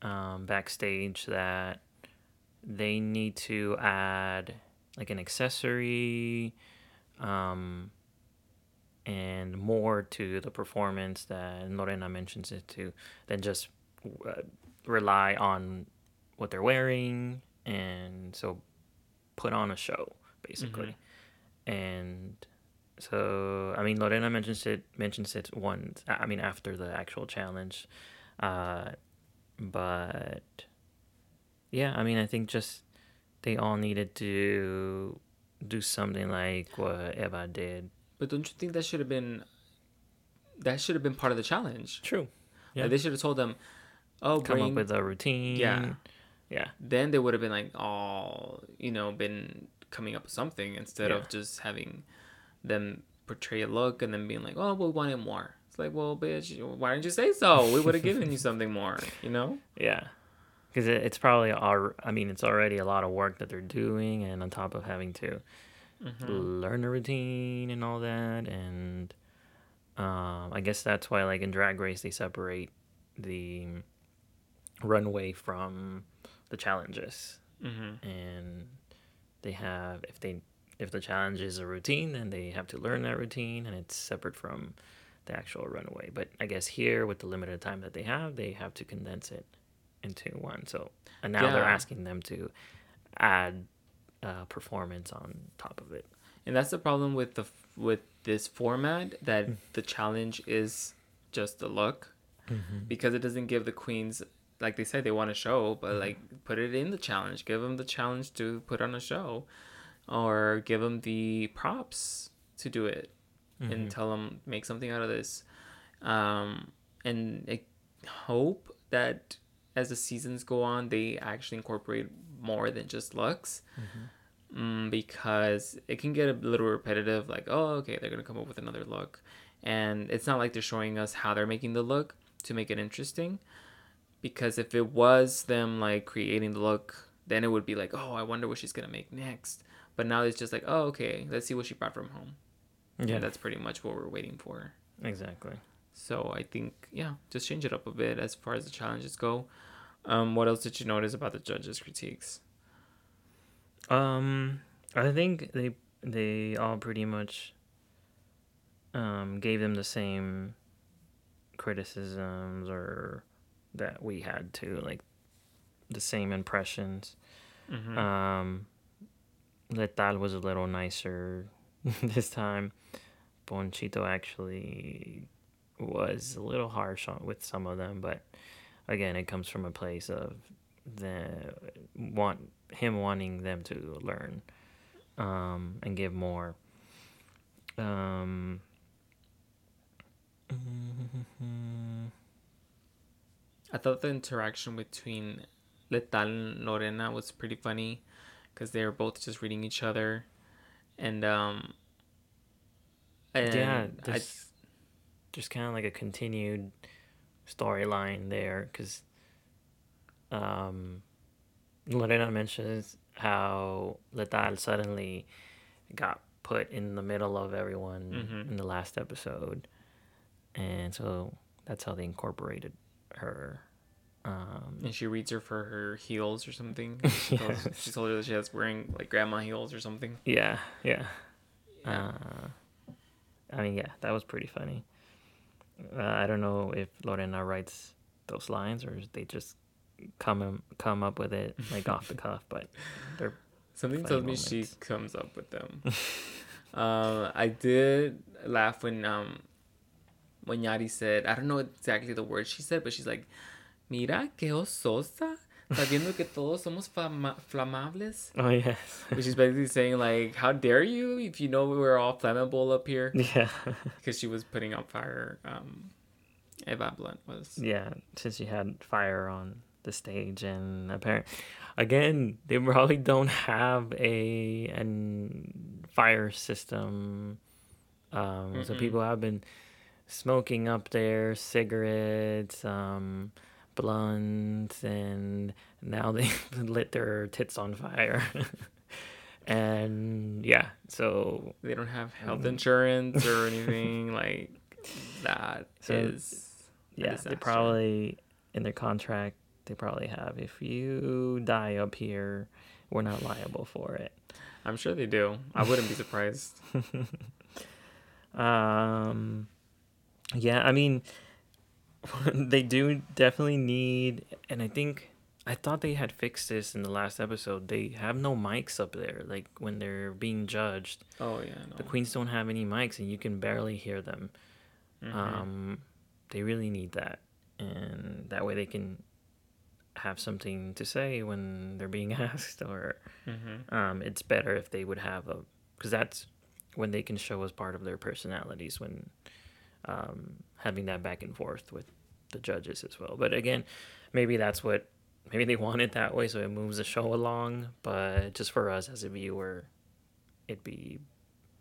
B: um, backstage that they need to add like an accessory um, and more to the performance that Lorena mentions it to than just uh, rely on what they're wearing and so put on a show basically. And so I mean Lorena mentions it mentions it once I mean after the actual challenge uh but yeah I mean I think just they all needed to do something like what Eva did
A: but don't you think that should have been? That should have been part of the challenge.
B: true Yeah.
A: Like, they should have told them, "Oh,
B: come
A: bring."
B: up with a routine
A: Yeah.
B: yeah
A: then they would have been like, "Oh, you know, been coming up with something instead
B: Yeah.
A: of just having them portray a look and then being like, "Oh, we wanted more." It's like, well, bitch, why didn't you say so? We would have given you something more, you know?
B: Yeah, because it, it's probably our. I mean, it's already a lot of work that they're doing, and on top of having to
A: Mm-hmm.
B: learn a routine and all that, and um, I guess that's why, like in Drag Race, they separate the runway from the challenges,
A: Mm-hmm.
B: and they have if they if the challenge is a routine, then they have to learn that routine, and it's separate from the actual runway. But I guess here, with the limited time that they have, they have to condense it into one. So and now they're asking them to add uh, performance on top of it.
A: And that's the problem with the with this format that the challenge is just the look because it doesn't give the queens like they say they want a show, but like put it in the challenge. Give them the challenge to put on a show, or give them the props to do it, and tell them make something out of this. Um, and I hope that as the seasons go on, they actually incorporate more than just looks. Mm, because it can get a little repetitive like oh okay they're gonna come up with another look. And it's not like they're showing us how they're making the look to make it interesting. Because if it was them like creating the look then it would be like oh i wonder what she's gonna make next. But now it's just like oh okay let's see what she brought from home.
B: Yeah,
A: and that's pretty much what we're waiting for.
B: Exactly.
A: so i think yeah just change it up a bit as far as the challenges go um, what else did you notice about the judges critiques
B: Um, I think they they all pretty much um gave them the same criticisms or that we had to like the same impressions.
A: mm-hmm.
B: Um, Letal was a little nicer this time. Ponchito actually was a little harsh on, with some of them, but again, it comes from a place of the want him wanting them to learn um, and give more. Um,
A: I thought the interaction between Letal and Lorena was pretty funny because they were both just reading each other, and um, and
B: yeah,
A: I,
B: just kind of like a continued storyline there because um, Lorena mentions how Letal suddenly got put in the middle of everyone
A: Mhm.
B: in the last episode, and so that's how they incorporated her. Um,
A: and she reads her for her heels or something. She, told,
B: Yes.
A: she told her that she was wearing like grandma heels or something.
B: yeah, yeah.
A: Yeah.
B: Uh, I mean, yeah, that was pretty funny. Uh, I don't know if Lorena writes those lines or they just come come up with it like off the cuff, but they're
A: Something tells me she comes up with them. um, I did laugh when um when Yari said I don't know exactly the words she said, but she's like, "Mira que ososa." Sabiendo que todos somos flama- flamables.
B: Oh yes.
A: Which is basically saying like, how dare you if you know we're all flammable up here?
B: Yeah.
A: Because she was putting out fire. Um, Eva Blunt was.
B: Yeah, since she had fire on the stage and apparent again, they probably don't have a an fire system. Um, so
A: Mm-mm.
B: people have been smoking up there, cigarettes, um, blunts, and now they lit their tits on fire. and yeah, so
A: They don't have health
B: Mm.
A: insurance or anything like that.
B: So,
A: is
B: yeah, they probably in their contract they probably have if you die up here, we're not liable for it.
A: I'm sure they do. I wouldn't be surprised.
B: Um, yeah, I mean, they do definitely need, and I think I thought they had fixed this in the last episode. They have no mics up there, like when they're being judged.
A: Oh yeah, no.
B: The queens don't have any mics, and you can barely hear them.
A: Mhm.
B: Um, they really need that, and that way they can have something to say when they're being asked, or
A: Mhm.
B: um, it's better if they would have a because that's when they can show as part of their personalities when um, having that back and forth with the judges as well. But again, maybe that's what maybe they want it that way so it moves the show along. But just for us as a viewer, it'd be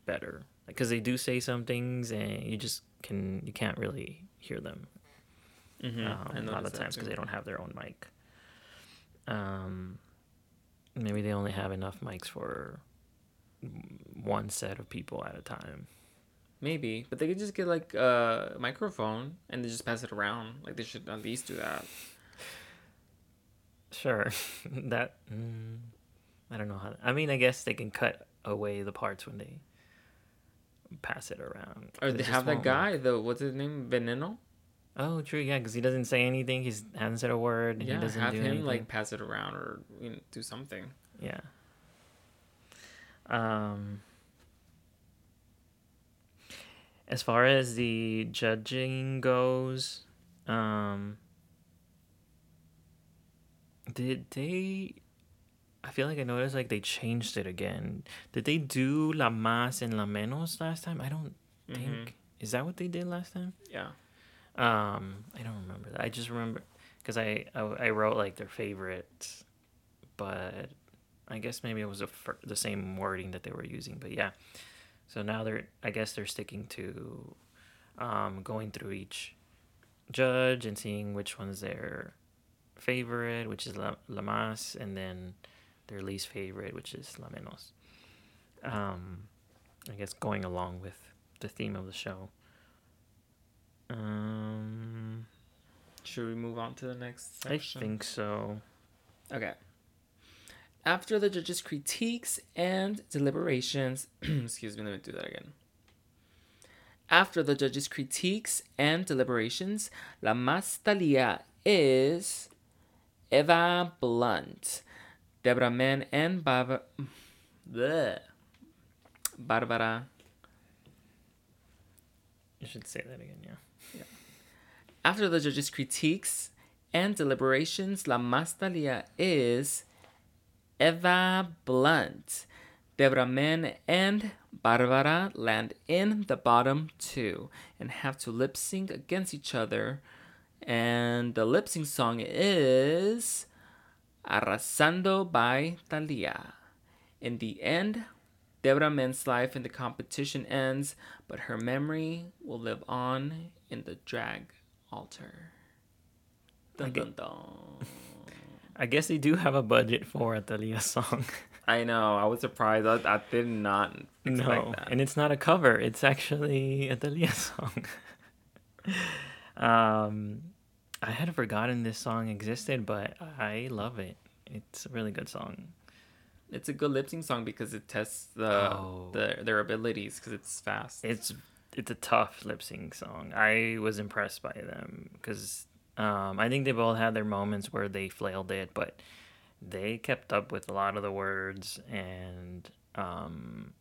B: better because they do say some things and you just can you can't really hear them
A: Mhm.
B: um, a lot of times because they don't have their own mic. Um, maybe they only have enough mics for one set of people at a time.
A: Maybe, but they could just get like a microphone and they just pass it around. Like they should at least do that.
B: Sure, that mm, I don't know how. I mean, I guess they can cut away the parts when they pass it around.
A: Or they have that guy,
B: work.
A: the what's his name, Veneno.
B: Oh, true. Yeah, because he doesn't say anything. He hasn't said a word.
A: Yeah,
B: he doesn't
A: have
B: do
A: him
B: anything.
A: like pass it around or you know, do something.
B: Yeah. Um as far as the judging goes, um did they I feel like I noticed like they changed it again. Did they do la más and la menos last time? I don't
A: Mhm.
B: think. Is that what they did last time?
A: Yeah.
B: Um, I don't remember that. I just remember because I, I I wrote like their favorites, but I guess maybe it was a, the same wording that they were using. But yeah, so now they're I guess they're sticking to um, going through each judge and seeing which one's their favorite, which is la, la más, and then their least favorite, which is la menos. Um, I guess going along with the theme of the show. Um,
A: Should we move on to the next section?
B: I think so.
A: Okay. After the judges' critiques and deliberations, excuse me, let me do that again. After the judges' critiques and deliberations, La Más Thalia is Eva Blunt, Debra Men, and Barbara. Bleh. Barbara.
B: You should say that again, yeah. yeah.
A: After the judges' critiques and deliberations, La Más Thalia is Eva Blunt. Debra Men and Barbara land in the bottom two and have to lip sync against each other. And the lip sync song is Arrasando by Thalia. In the end, Debra Men's life in the competition ends, but her memory will live on in the drag altar. Dun,
B: Okay.
A: dun, dun.
B: I guess they do have a budget for a Thalia song.
A: I know. I was surprised. I, I did not expect
B: no,
A: that.
B: and it's not a cover. It's actually a Thalia song. um, I had forgotten this song existed, but I love it. It's a really good song.
A: It's a good lip sync song because it tests the,
B: Oh.
A: the their abilities because it's fast.
B: It's it's a tough lip sync song. I was impressed by them because um, I think they've all had their moments where they flailed it, but they kept up with a lot of the words and um,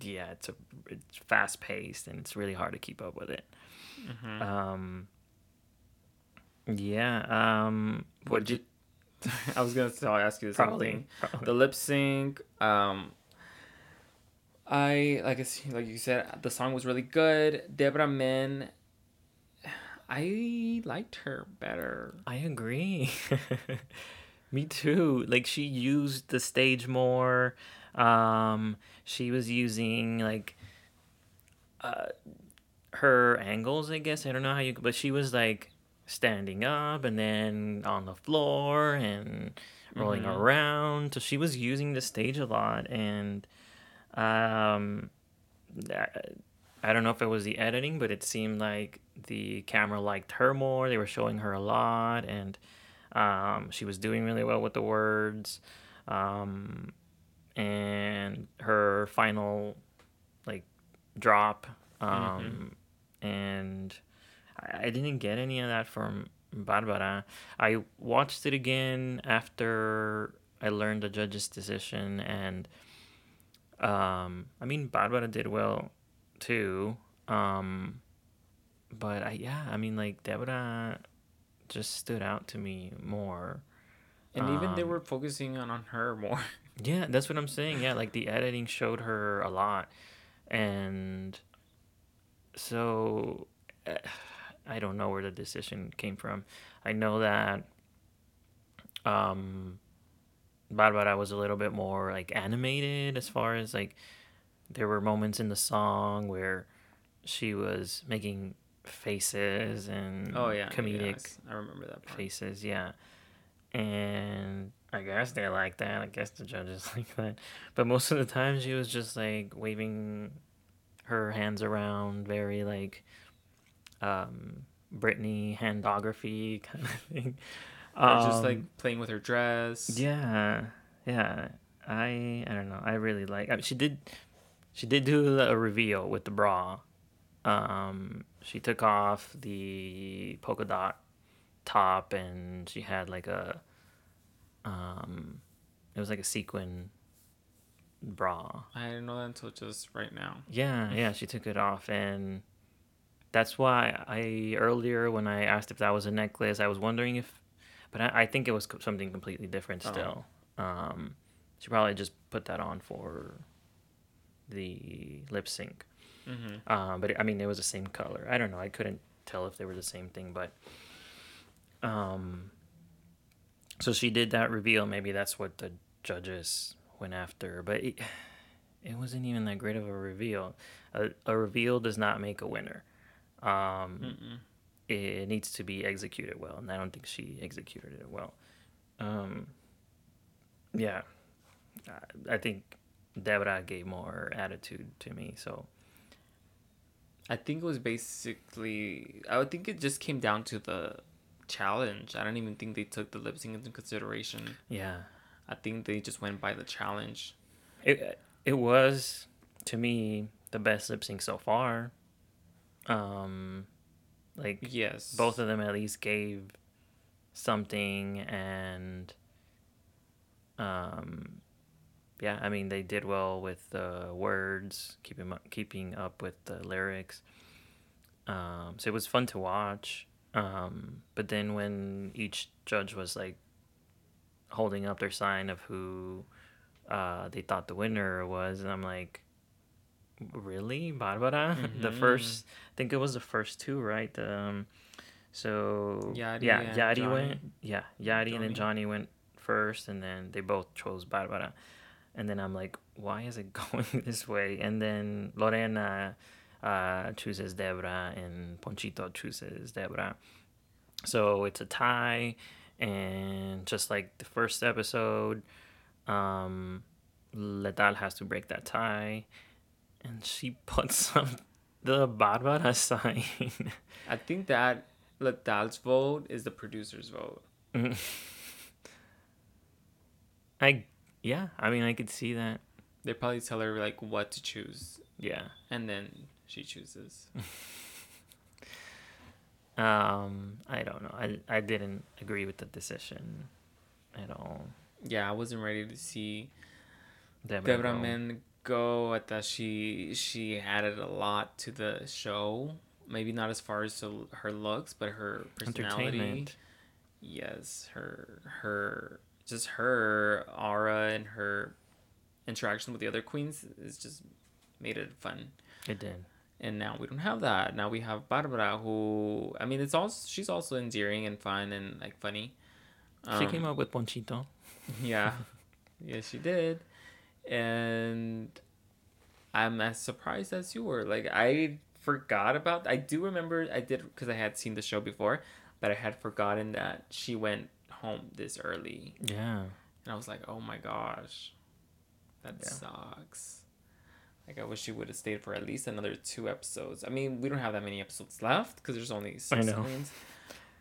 B: yeah, it's a it's fast paced and it's really hard to keep up with it.
A: Mm-hmm.
B: Um, yeah. Um,
A: what did you? I was gonna ask you same
B: probably, probably.
A: The lip sync. Um, I like I like you said, the song was really good. Debra Men. I liked her better.
B: I agree. Me too. Like she used the stage more. Um, she was using like uh, her angles, I guess. I don't know how you, but she was like standing up and then on the floor and rolling
A: Mhm.
B: around. So she was using the stage a lot, and um, I don't know if it was the editing, but it seemed like the camera liked her more. They were showing her a lot, and um, she was doing really well with the words. Um, and her final like drop, um, and I, I didn't get any of that from Barbara. I watched it again after I learned the judge's decision, and um, I mean Barbara did well too. Um, but I yeah, I mean like Debra just stood out to me more.
A: And even they
B: Um,
A: were focusing on, on her more.
B: Yeah, that's what I'm saying. Yeah, like the editing showed her a lot, and so uh, I don't know where the decision came from. I know that um, Barbara was a little bit more like animated as far as like there were moments in the song where she was making faces and
A: Oh yeah,
B: comedic
A: yes, I remember that part.
B: faces, yeah. And I guess they like that. I guess the judges like that. But most of the time, she was just like waving her hands around, very like um, Britney handography kind of thing.
A: Or just like
B: Um,
A: playing with her dress.
B: yeah, yeah. I I don't know. I really like. I mean, she did she did do a reveal with the bra. Um, she took off the polka dot top and she had like a um, it was like a sequin bra.
A: I didn't know that until just right now.
B: Yeah, yeah. She took it off and. That's why I earlier when I asked if that was a necklace, I was wondering if, but I, I think it was something completely different
A: Oh.
B: still. Um, she probably just put that on for the lip sync.
A: Mm-hmm.
B: Um, but it, I mean, it was the same color. I don't know. I couldn't tell if they were the same thing, but um, so she did that reveal. Maybe that's what the judges went after, but it, it wasn't even that great of a reveal. A, a reveal does not make a winner. Um,
A: Mm-mm.
B: it needs to be executed well, and I don't think she executed it well. Um, yeah, I, I think Debra gave more attitude to me. So
A: I think it was basically. I would think it just came down to the challenge. I don't even think they took the lip sync into consideration.
B: yeah,
A: I think they just went by the challenge.
B: it it was to me the best lip sync so far. Um, like
A: Yes.
B: both of them at least gave something and um yeah i mean they did well with the words keeping up, keeping up with the lyrics um so it was fun to watch um but then when each judge was like holding up their sign of who uh they thought the winner was and i'm like really barbara the
A: Mhm.
B: first i think it was the first two right um so
A: Yadi
B: yeah
A: and
B: yadi
A: Johnny.
B: went yeah yadi and then
A: Johnny.
B: johnny went first and then they both chose barbara and then i'm like why is it going this way? And then lorena uh, chooses debra and ponchito chooses debra. So it's a tie. And just like the first episode um letal has to break that tie. And she puts up the barbara sign.
A: I think that Letal's vote is the producer's vote.
B: i yeah i mean i could see that
A: They probably tell her like what to choose,
B: yeah
A: and then she chooses.
B: um i don't know i i didn't agree with the decision at all
A: Yeah, I wasn't ready to see
B: Deborah
A: Debra
B: go.
A: Men go at that she she added a lot to the show. Maybe not as far as her looks, but her personality. Yes, her her just her aura and her interaction with the other queens is just made it fun.
B: It did.
A: And now we don't have that. Now we have Barbara, who I mean, it's also she's also endearing and fun and like funny.
B: she um, came up with Ponchito.
A: Yeah, yes, she did, and I'm as surprised as you were. Like I forgot about. I do remember I did because I had seen the show before, but I had forgotten that she went home this early.
B: Yeah.
A: And I was like, oh my gosh, that
B: Yeah.
A: sucks. Like I wish she would have stayed for at least another two episodes. I mean, we don't have that many episodes left because there's only six
B: know.
A: queens.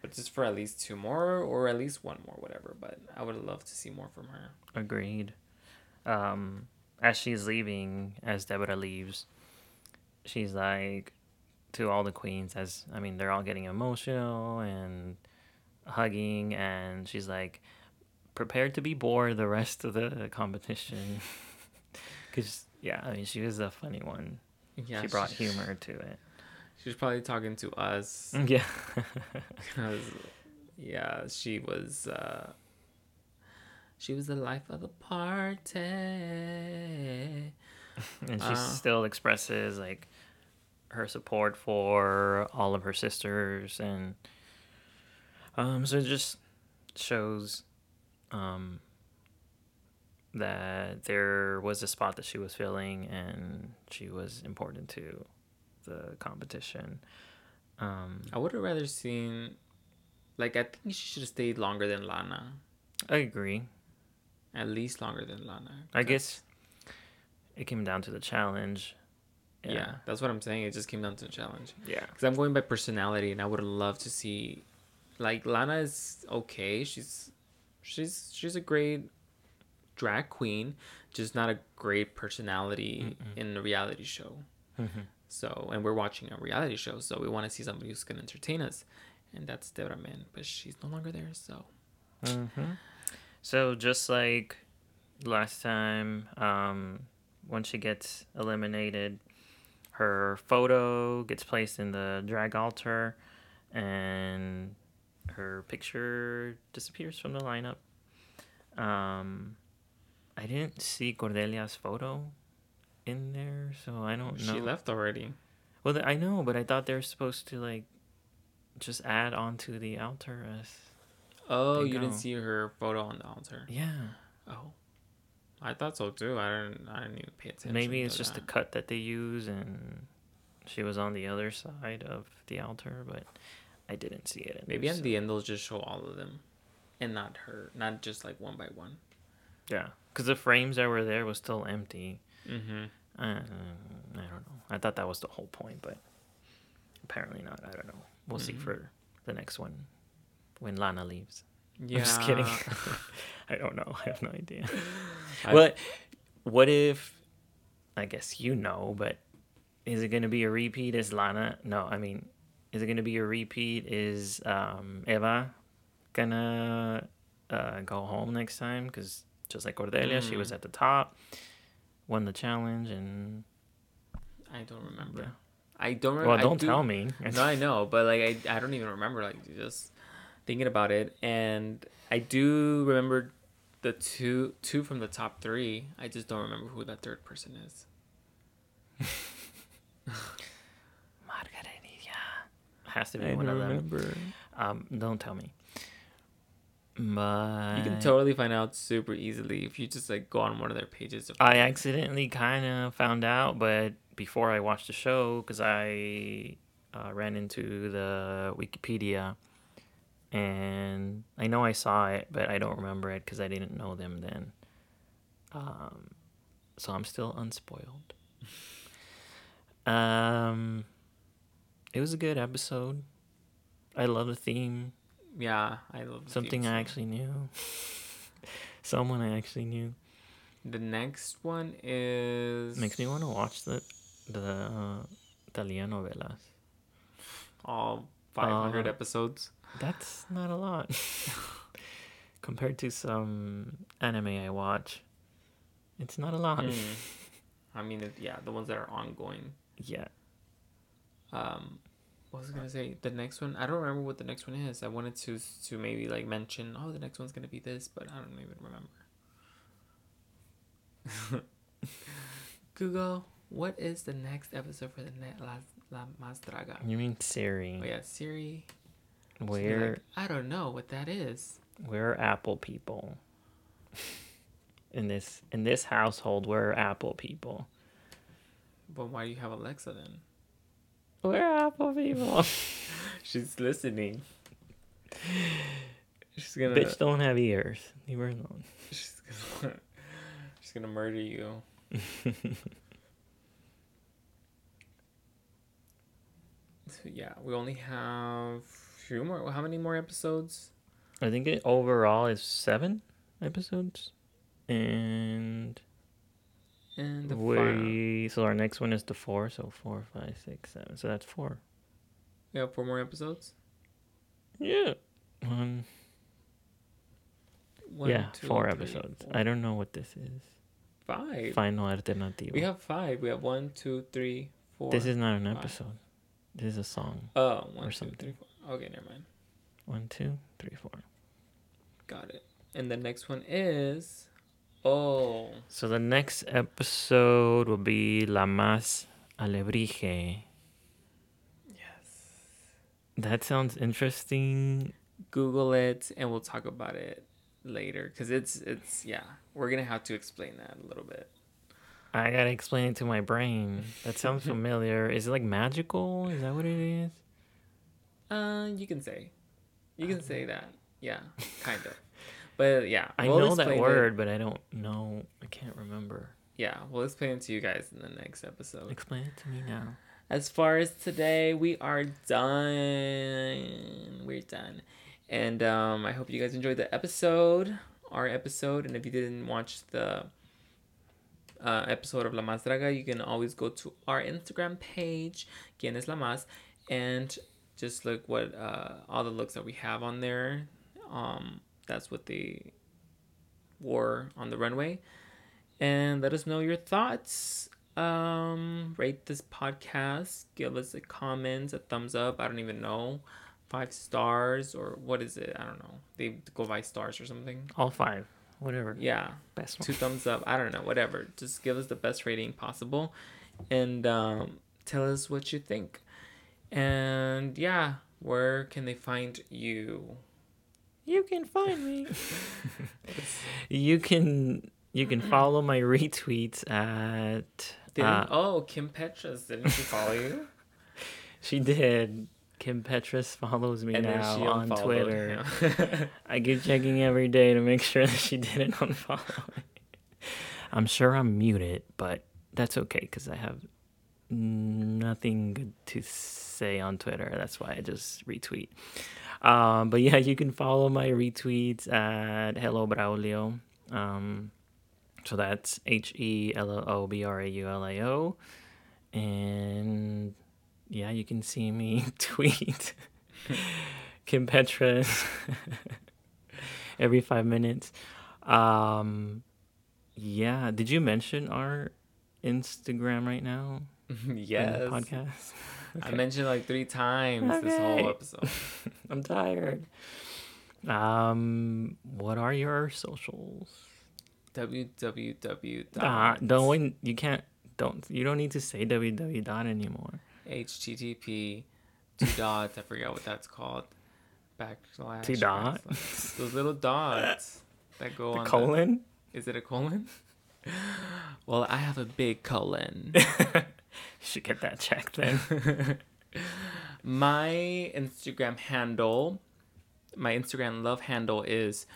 A: But just for at least two more or at least one more, whatever. But I would love to see more from her.
B: Agreed. Um, as she's leaving, as Debra leaves, she's like to all the queens. As I mean, they're all getting emotional and hugging, and she's like, prepared to be bored the rest of the competition. Because yeah, I mean, she was a funny one.
A: Yeah,
B: she brought humor to it.
A: She was probably talking to us
B: Yeah.
A: because, yeah, she was. uh She was the life of the party.
B: and she
A: Uh.
B: still expresses like her support for all of her sisters and um so it just shows um that there was a spot that she was filling and she was important to the competition um
A: I would have rather seen, like, I think she should have stayed longer than Lana.
B: i agree
A: At least longer than Lana.
B: i guess it came down to the challenge
A: Yeah. that's what I'm saying. It just came down to the challenge.
B: yeah
A: Because I'm going by personality, and I would have loved to see, like, Lana is okay. She's, she's, she's a great drag queen, just not a great personality in the reality show.
B: Mhm.
A: So, and we're watching a reality show, so we want to see somebody who's gonna entertain us, and that's Debra Men, but she's no longer there. So,
B: hmm So just like last time, um, when she gets eliminated, her photo gets placed in the drag altar, and her picture disappears from the lineup. Um, I didn't see Cordelia's photo in there, so I don't know.
A: she left already.
B: Well, I know, but I thought they were supposed to like just add onto the altar as
A: Oh, you
B: you
A: didn't see her photo on the altar.
B: yeah.
A: Oh, I thought so too. I didn't. I didn't even pay attention.
B: Maybe it's just the cut that they use, and she was on the other side of the altar, but I didn't see it. in
A: Maybe
B: there,
A: at
B: so-
A: the end they'll just show all of them, and not her, not just like one by one.
B: Yeah, because the frames that were there was still empty.
A: Mm-hmm.
B: Uh, I don't know. I thought that was the whole point, but apparently not. I don't know. We'll see
A: Mhm.
B: for the next one when Lana leaves.
A: Yeah.
B: I'm just kidding. I don't know. I have no idea.
A: I-
B: What? What if? I guess you know, but is it going to be a repeat? Is Lana? No, I mean, is it going to be a repeat? Is um, Eva gonna uh, go home next time? Because just like Cordelia, she was
A: Mm.
B: at the top, won the challenge, and
A: I don't remember.
B: Yeah.
A: I don't remember.
B: well,
A: I
B: don't
A: do-
B: tell me.
A: No, I know, but like I, I don't even remember. Like just thinking about it, and I do remember the two two from the top three. I just don't remember who that third person is.
B: Has to be
A: I
B: one of them.
A: remember.
B: Um, don't tell me. But
A: You can totally find out super easily if you just like go on one of their pages. Of
B: I accidentally kind of found out, but before I watched the show, because I uh, ran into the Wikipedia, and I know I saw it, but I don't remember it because I didn't know them then. Um, so I'm still unspoiled. um, it was a good episode. I love the theme.
A: yeah, I love the
B: Something I actually knew. Someone I actually knew.
A: The next one is
B: Makes me want to watch the the uh, telenovelas.
A: all 500
B: Uh,
A: episodes.
B: That's not a lot compared to some anime I watch. It's not a lot.
A: Hmm. I mean, yeah, the ones that are ongoing.
B: Yeah.
A: Um, what was I gonna say? The next one, I don't remember what the next one is. I wanted to to maybe like mention, oh, the next one's gonna be this, but I don't even remember. Google, what is the next episode for the net La, La Más Draga?
B: You mean Siri?
A: Oh yeah, Siri.
B: We're
A: like, I don't know what that is.
B: we're Apple people. in this in this household, we're Apple people.
A: But why do you have Alexa then?
B: We're Apple people.
A: She's listening. She's gonna.
B: Bitch don't have ears. Leave her alone.
A: She's gonna. She's gonna murder you. So yeah, we only have few more. How many more episodes?
B: I think it overall is seven episodes, and
A: And the
B: we so our next one is the four. So four, five, six, seven. So that's four.
A: We have four more episodes.
B: Yeah. One.
A: One,
B: yeah,
A: two,
B: four
A: three,
B: episodes.
A: four.
B: I don't know what this is.
A: Five.
B: Final alternativo.
A: We have five. We have one, two, three, four.
B: This is not an
A: five.
B: episode. This is a song.
A: Oh, one,
B: or
A: two,
B: something.
A: three, four. Okay, never mind.
B: One, two, three, four.
A: Got it. And the next one is. Oh.
B: So the next episode will be La Más Alebrije.
A: Yes.
B: That sounds interesting.
A: Google it and we'll talk about it later because it's it's yeah we're gonna have to explain that a little bit
B: I gotta explain it to my brain. That sounds familiar. Is it like magical? Is that what it is?
A: uh you can say you can say that yeah kind of but yeah
B: I
A: we'll
B: know that
A: explain it.
B: word, but I don't know. I can't remember.
A: yeah we'll explain it to you guys in the next episode
B: Explain it to me now.
A: as far as today we are done we're done and um i hope you guys enjoyed the episode our episode and if you didn't watch the uh, episode of La Más Draga, you can always go to our Instagram page, Quien es La Mas, and just look what uh, all the looks that we have on there. Um, that's what they wore on the runway. And let us know your thoughts. Um, rate this podcast. Give us a comment, a thumbs up. I don't even know. Five stars or what is it? I don't know. They go by stars or something.
B: All five. Whatever.
A: Yeah
B: Best one.
A: two thumbs up. I don't know, whatever. Just give us the best rating possible, and um, tell us what you think. And yeah, where can they find you?
B: You can find me. you can you can follow my retweets at uh,
A: oh, Kim Petras didn't she follow you?
B: she did. Kim Petras follows me now on Twitter. I keep checking every day to make sure that she didn't unfollow me. I'm sure I'm muted, but that's okay because I have nothing good to say on Twitter. That's why I just retweet. Um, but yeah, you can follow my retweets at Hello Braulio. Um, so that's H E L O B R A U L A O. And yeah, you can see me tweet Kim Petras every five minutes. Um, yeah, did you mention our Instagram right now
A: yes.
B: the podcast?
A: I mentioned like three times this whole episode.
B: I'm tired. Um, what are your socials?
A: www.
B: Ah, don't wait. You can't. Don't. You don't need to say www dot anymore.
A: http two dots i forgot what that's called backslash
B: Two dot?
A: backslash. those little dots that go
B: The
A: on
B: colon.
A: the, is it a colon well i have a big colon
B: Should get that checked then.
A: my instagram handle my instagram love handle is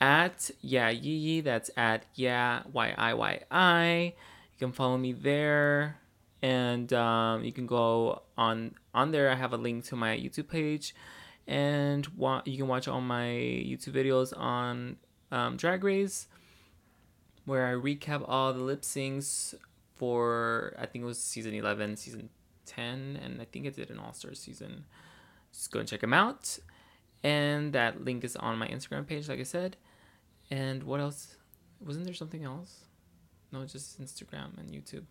A: at yeah yee yee that's at yeah y i y i you can follow me there and um, you can go on on there i have a link to my youtube page and wa- you can watch all my youtube videos on um, drag race where i recap all the lip syncs for i think it was season 11 season 10 and i think it did an all-star season just go and check them out and that link is on my instagram page like i said and what else wasn't there something else no, just Instagram and YouTube,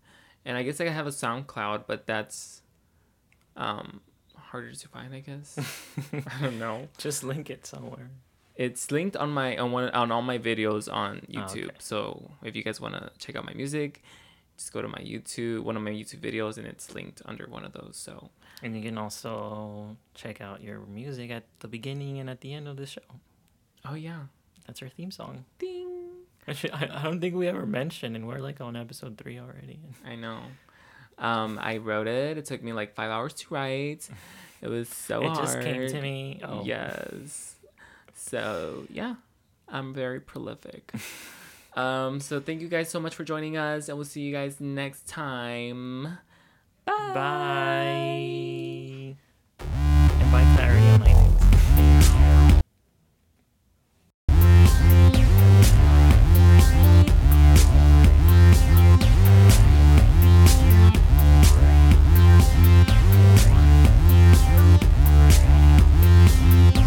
A: and I guess I have a SoundCloud, but that's um harder to find, I guess. I don't know.
B: Just link it somewhere.
A: It's linked on my on one on all my videos on
B: Oh,
A: YouTube.
B: okay.
A: So if you guys want to check out my music, just go to my YouTube, one of my YouTube videos, and it's linked under one of those. So
B: And you can also check out your music at the beginning and at the end of the show.
A: oh yeah,
B: That's our theme song.
A: ding.
B: Actually, I, I don't think we ever mentioned, and we're like on episode three already.
A: I know. Um, I wrote it. It took me like five hours to write. It was so
B: it
A: hard.
B: just came to me. Oh,
A: Yes. So yeah, I'm very prolific. Um, so thank you guys so much for joining us, and we'll see you guys next time. Bye.
B: Bye. And bye, my Thank